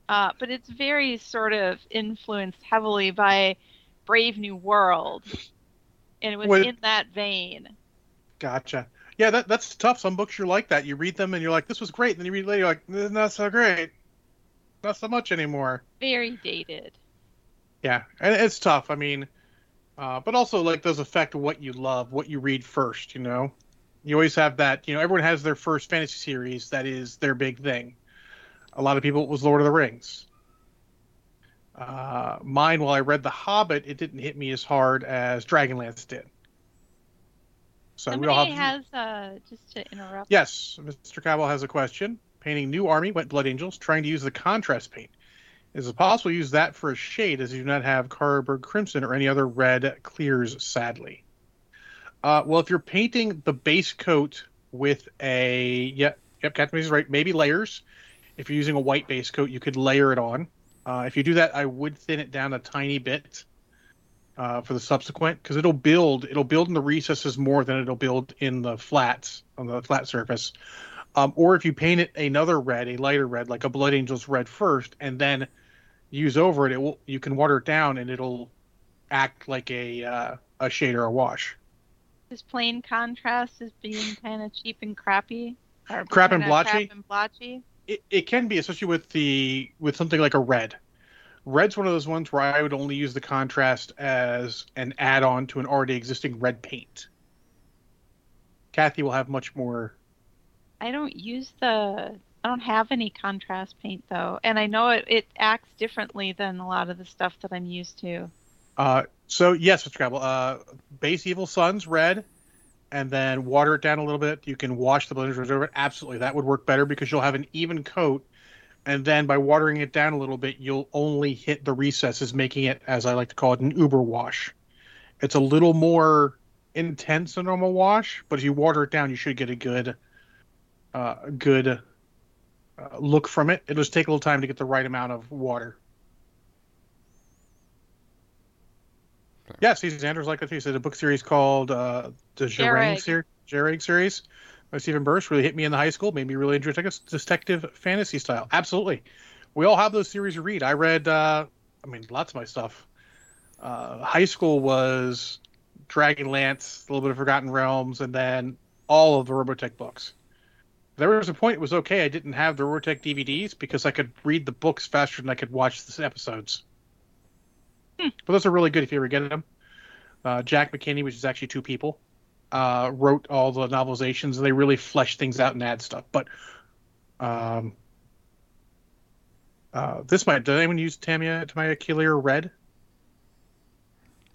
uh, but it's very sort of influenced heavily by Brave New World. And it was Wait. in that vein. Gotcha. Yeah, that that's tough. Some books you're like that. You read them and you're like, this was great. And then you read later, you're like, "Eh, not so great. Not so much anymore. Very dated. Yeah, and it's tough. I mean, uh, but also like those affect what you love, what you read first. You know, you always have that. You know, everyone has their first fantasy series that is their big thing. A lot of people it was Lord of the Rings. Uh, mine, while I read The Hobbit, it didn't hit me as hard as Dragonlance did. So we all Somebody have. has, uh, just to interrupt. Yes, Mr. Cabell has a question. Painting new army, went Blood Angels, trying to use the contrast paint. Is it possible to use that for a shade as you do not have Carroburg Crimson or any other red clears, sadly? Uh, well, if you're painting the base coat with a yeah, yep, Captain is right. Maybe layers. If you're using a white base coat, you could layer it on. Uh, if you do that, I would thin it down a tiny bit uh, for the subsequent because it'll build. It'll build in the recesses more than it'll build in the flats on the flat surface. Um, or if you paint it another red, a lighter red, like a Blood Angels red first, and then use over it, it will. You can water it down, and it'll act like a uh, a shade or a wash. This plain contrast is being kind of cheap and crappy? Crap and blotchy? Crap and blotchy. It, it can be especially with the with something like a red red's one of those ones where i would only use the contrast as an add-on to an already existing red paint kathy will have much more I don't use the. I don't have any contrast paint though, and I know it, it acts differently than a lot of the stuff that I'm used to. uh so yes mr Crabble, uh base evil suns red and then water it down a little bit. You can wash the blenders over it. Absolutely that would work better because you'll have an even coat. And then by watering it down a little bit you'll only hit the recesses making it as i like to call it an uber wash. It's a little more intense than a normal wash but if you water it down you should get a good uh good uh, look from it. It'll just take a little time to get the right amount of water yeah Steve Sanders like that. He said a book series called uh the Jhereg series series by Steven Brust really hit me in the high school, made me really enjoy detective fantasy style. Absolutely. We all have those series to read. I read uh I mean lots of my stuff. Uh high school was Dragonlance, a little bit of Forgotten Realms, and then all of the Robotech books. There was a point it was okay I didn't have the Robotech DVDs because I could read the books faster than I could watch the episodes. Hmm. But those are really good if you ever get them. Uh, Jack McKinney, which is actually two people, uh, wrote all the novelizations, and they really flesh things out and add stuff. But um, uh, this might. Did anyone use Tamia Tamiya Clear Red?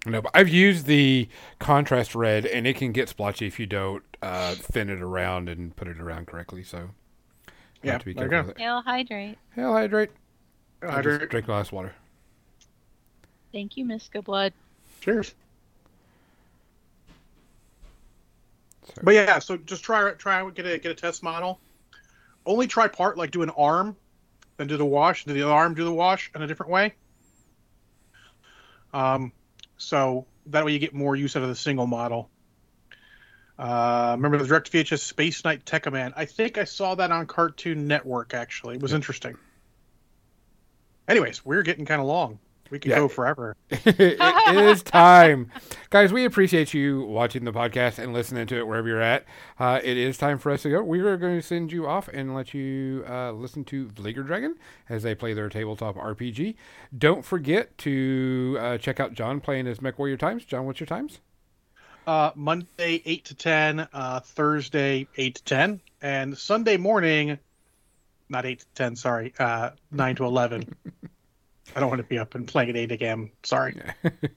No, but I've used the contrast red, and it can get splotchy if you don't uh, thin it around and put it around correctly. So Yeah, have to be there you careful with it. Hail hydrate. Hell, hydrate. I Hydrate. drink a glass of water. Thank you, Miska Goodblood. Cheers. So, But yeah, so just try try get a get a test model. Only try part like do an arm, then do the wash, do the arm, do the wash in a different way. Um, so that way you get more use out of the single model. Uh, remember the direct VHS Space Knight Tech Command? I think I saw that on Cartoon Network. Actually, it was interesting. Anyways, we're getting kind of long. We could Yeah. go forever. it is time. Guys, we appreciate you watching the podcast and listening to it wherever you're at. Uh, it is time for us to go. We are going to send you off and let you uh, listen to Vliger Dragon as they play their tabletop RPG. Don't forget to uh, check out John playing his Mech Warrior Times. John, what's your times? Uh, Monday eight to ten, uh, Thursday eight to ten, and Sunday morning, not eight to ten, sorry, uh, nine to eleven. I don't want to be up and playing at eight again. Sorry.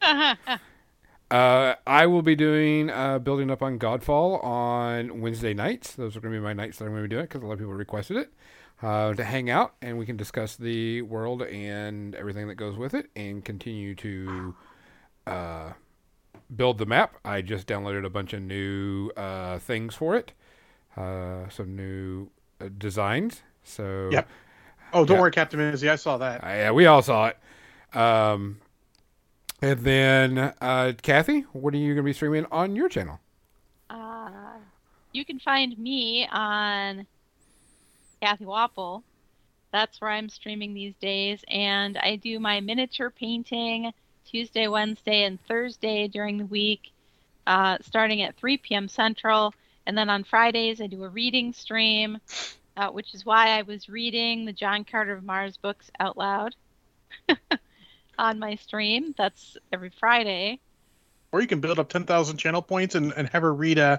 Uh, I will be doing uh, building up on Godfall on Wednesday nights. Those are going to be my nights that I'm going to be doing because a lot of people requested it uh, to hang out and we can discuss the world and everything that goes with it and continue to uh, build the map. I just downloaded a bunch of new uh, things for it, uh, some new uh, designs. So Yep. Oh, don't Yeah. worry, Captain Mizzy. I saw that. uh, yeah, we all saw it. Um, and then, uh, Kathy, what are you going to be streaming on your channel? Uh, you can find me on Kathy Wapple. That's where I'm streaming these days, and I do my miniature painting Tuesday, Wednesday, and Thursday during the week, uh, starting at 3 p.m. Central. And then on Fridays, I do a reading stream, uh, which is why I was reading the John Carter of Mars books out loud on my stream. That's every Friday. Or you can build up ten thousand channel points and, and have her read uh,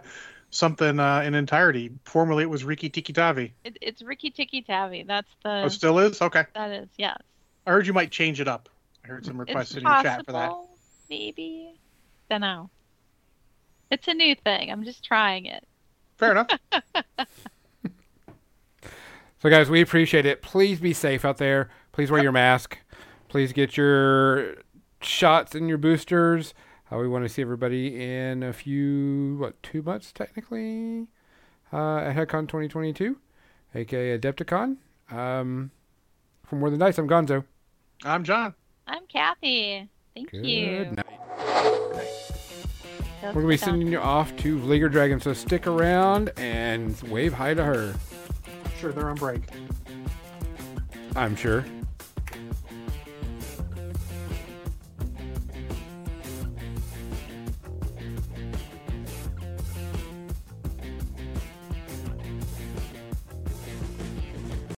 something uh, in entirety. Formerly, it was Riki Tiki Tavi. It, it's Ricky Tikki Tavi. That's the. Oh, still is. Okay. That is, yes. I heard you might change it up. I heard some requests in your chat for that. possible, Maybe. Don't know. It's a new thing. I'm just trying it. Fair enough. So, guys, we appreciate it. Please be safe out there. Please wear your mask. Please get your shots and your boosters. Uh, we want to see everybody in a few, what, two months technically? uh, at HeadCon 2022, aka Adepticon. Um, for More Than Dice, I'm Gonzo. I'm John. I'm Kathy. Thank Good you. night. Those We're going to be sending you off to Leaguer Dragon, so stick around and wave hi to her. Sure, they're on break. I'm sure.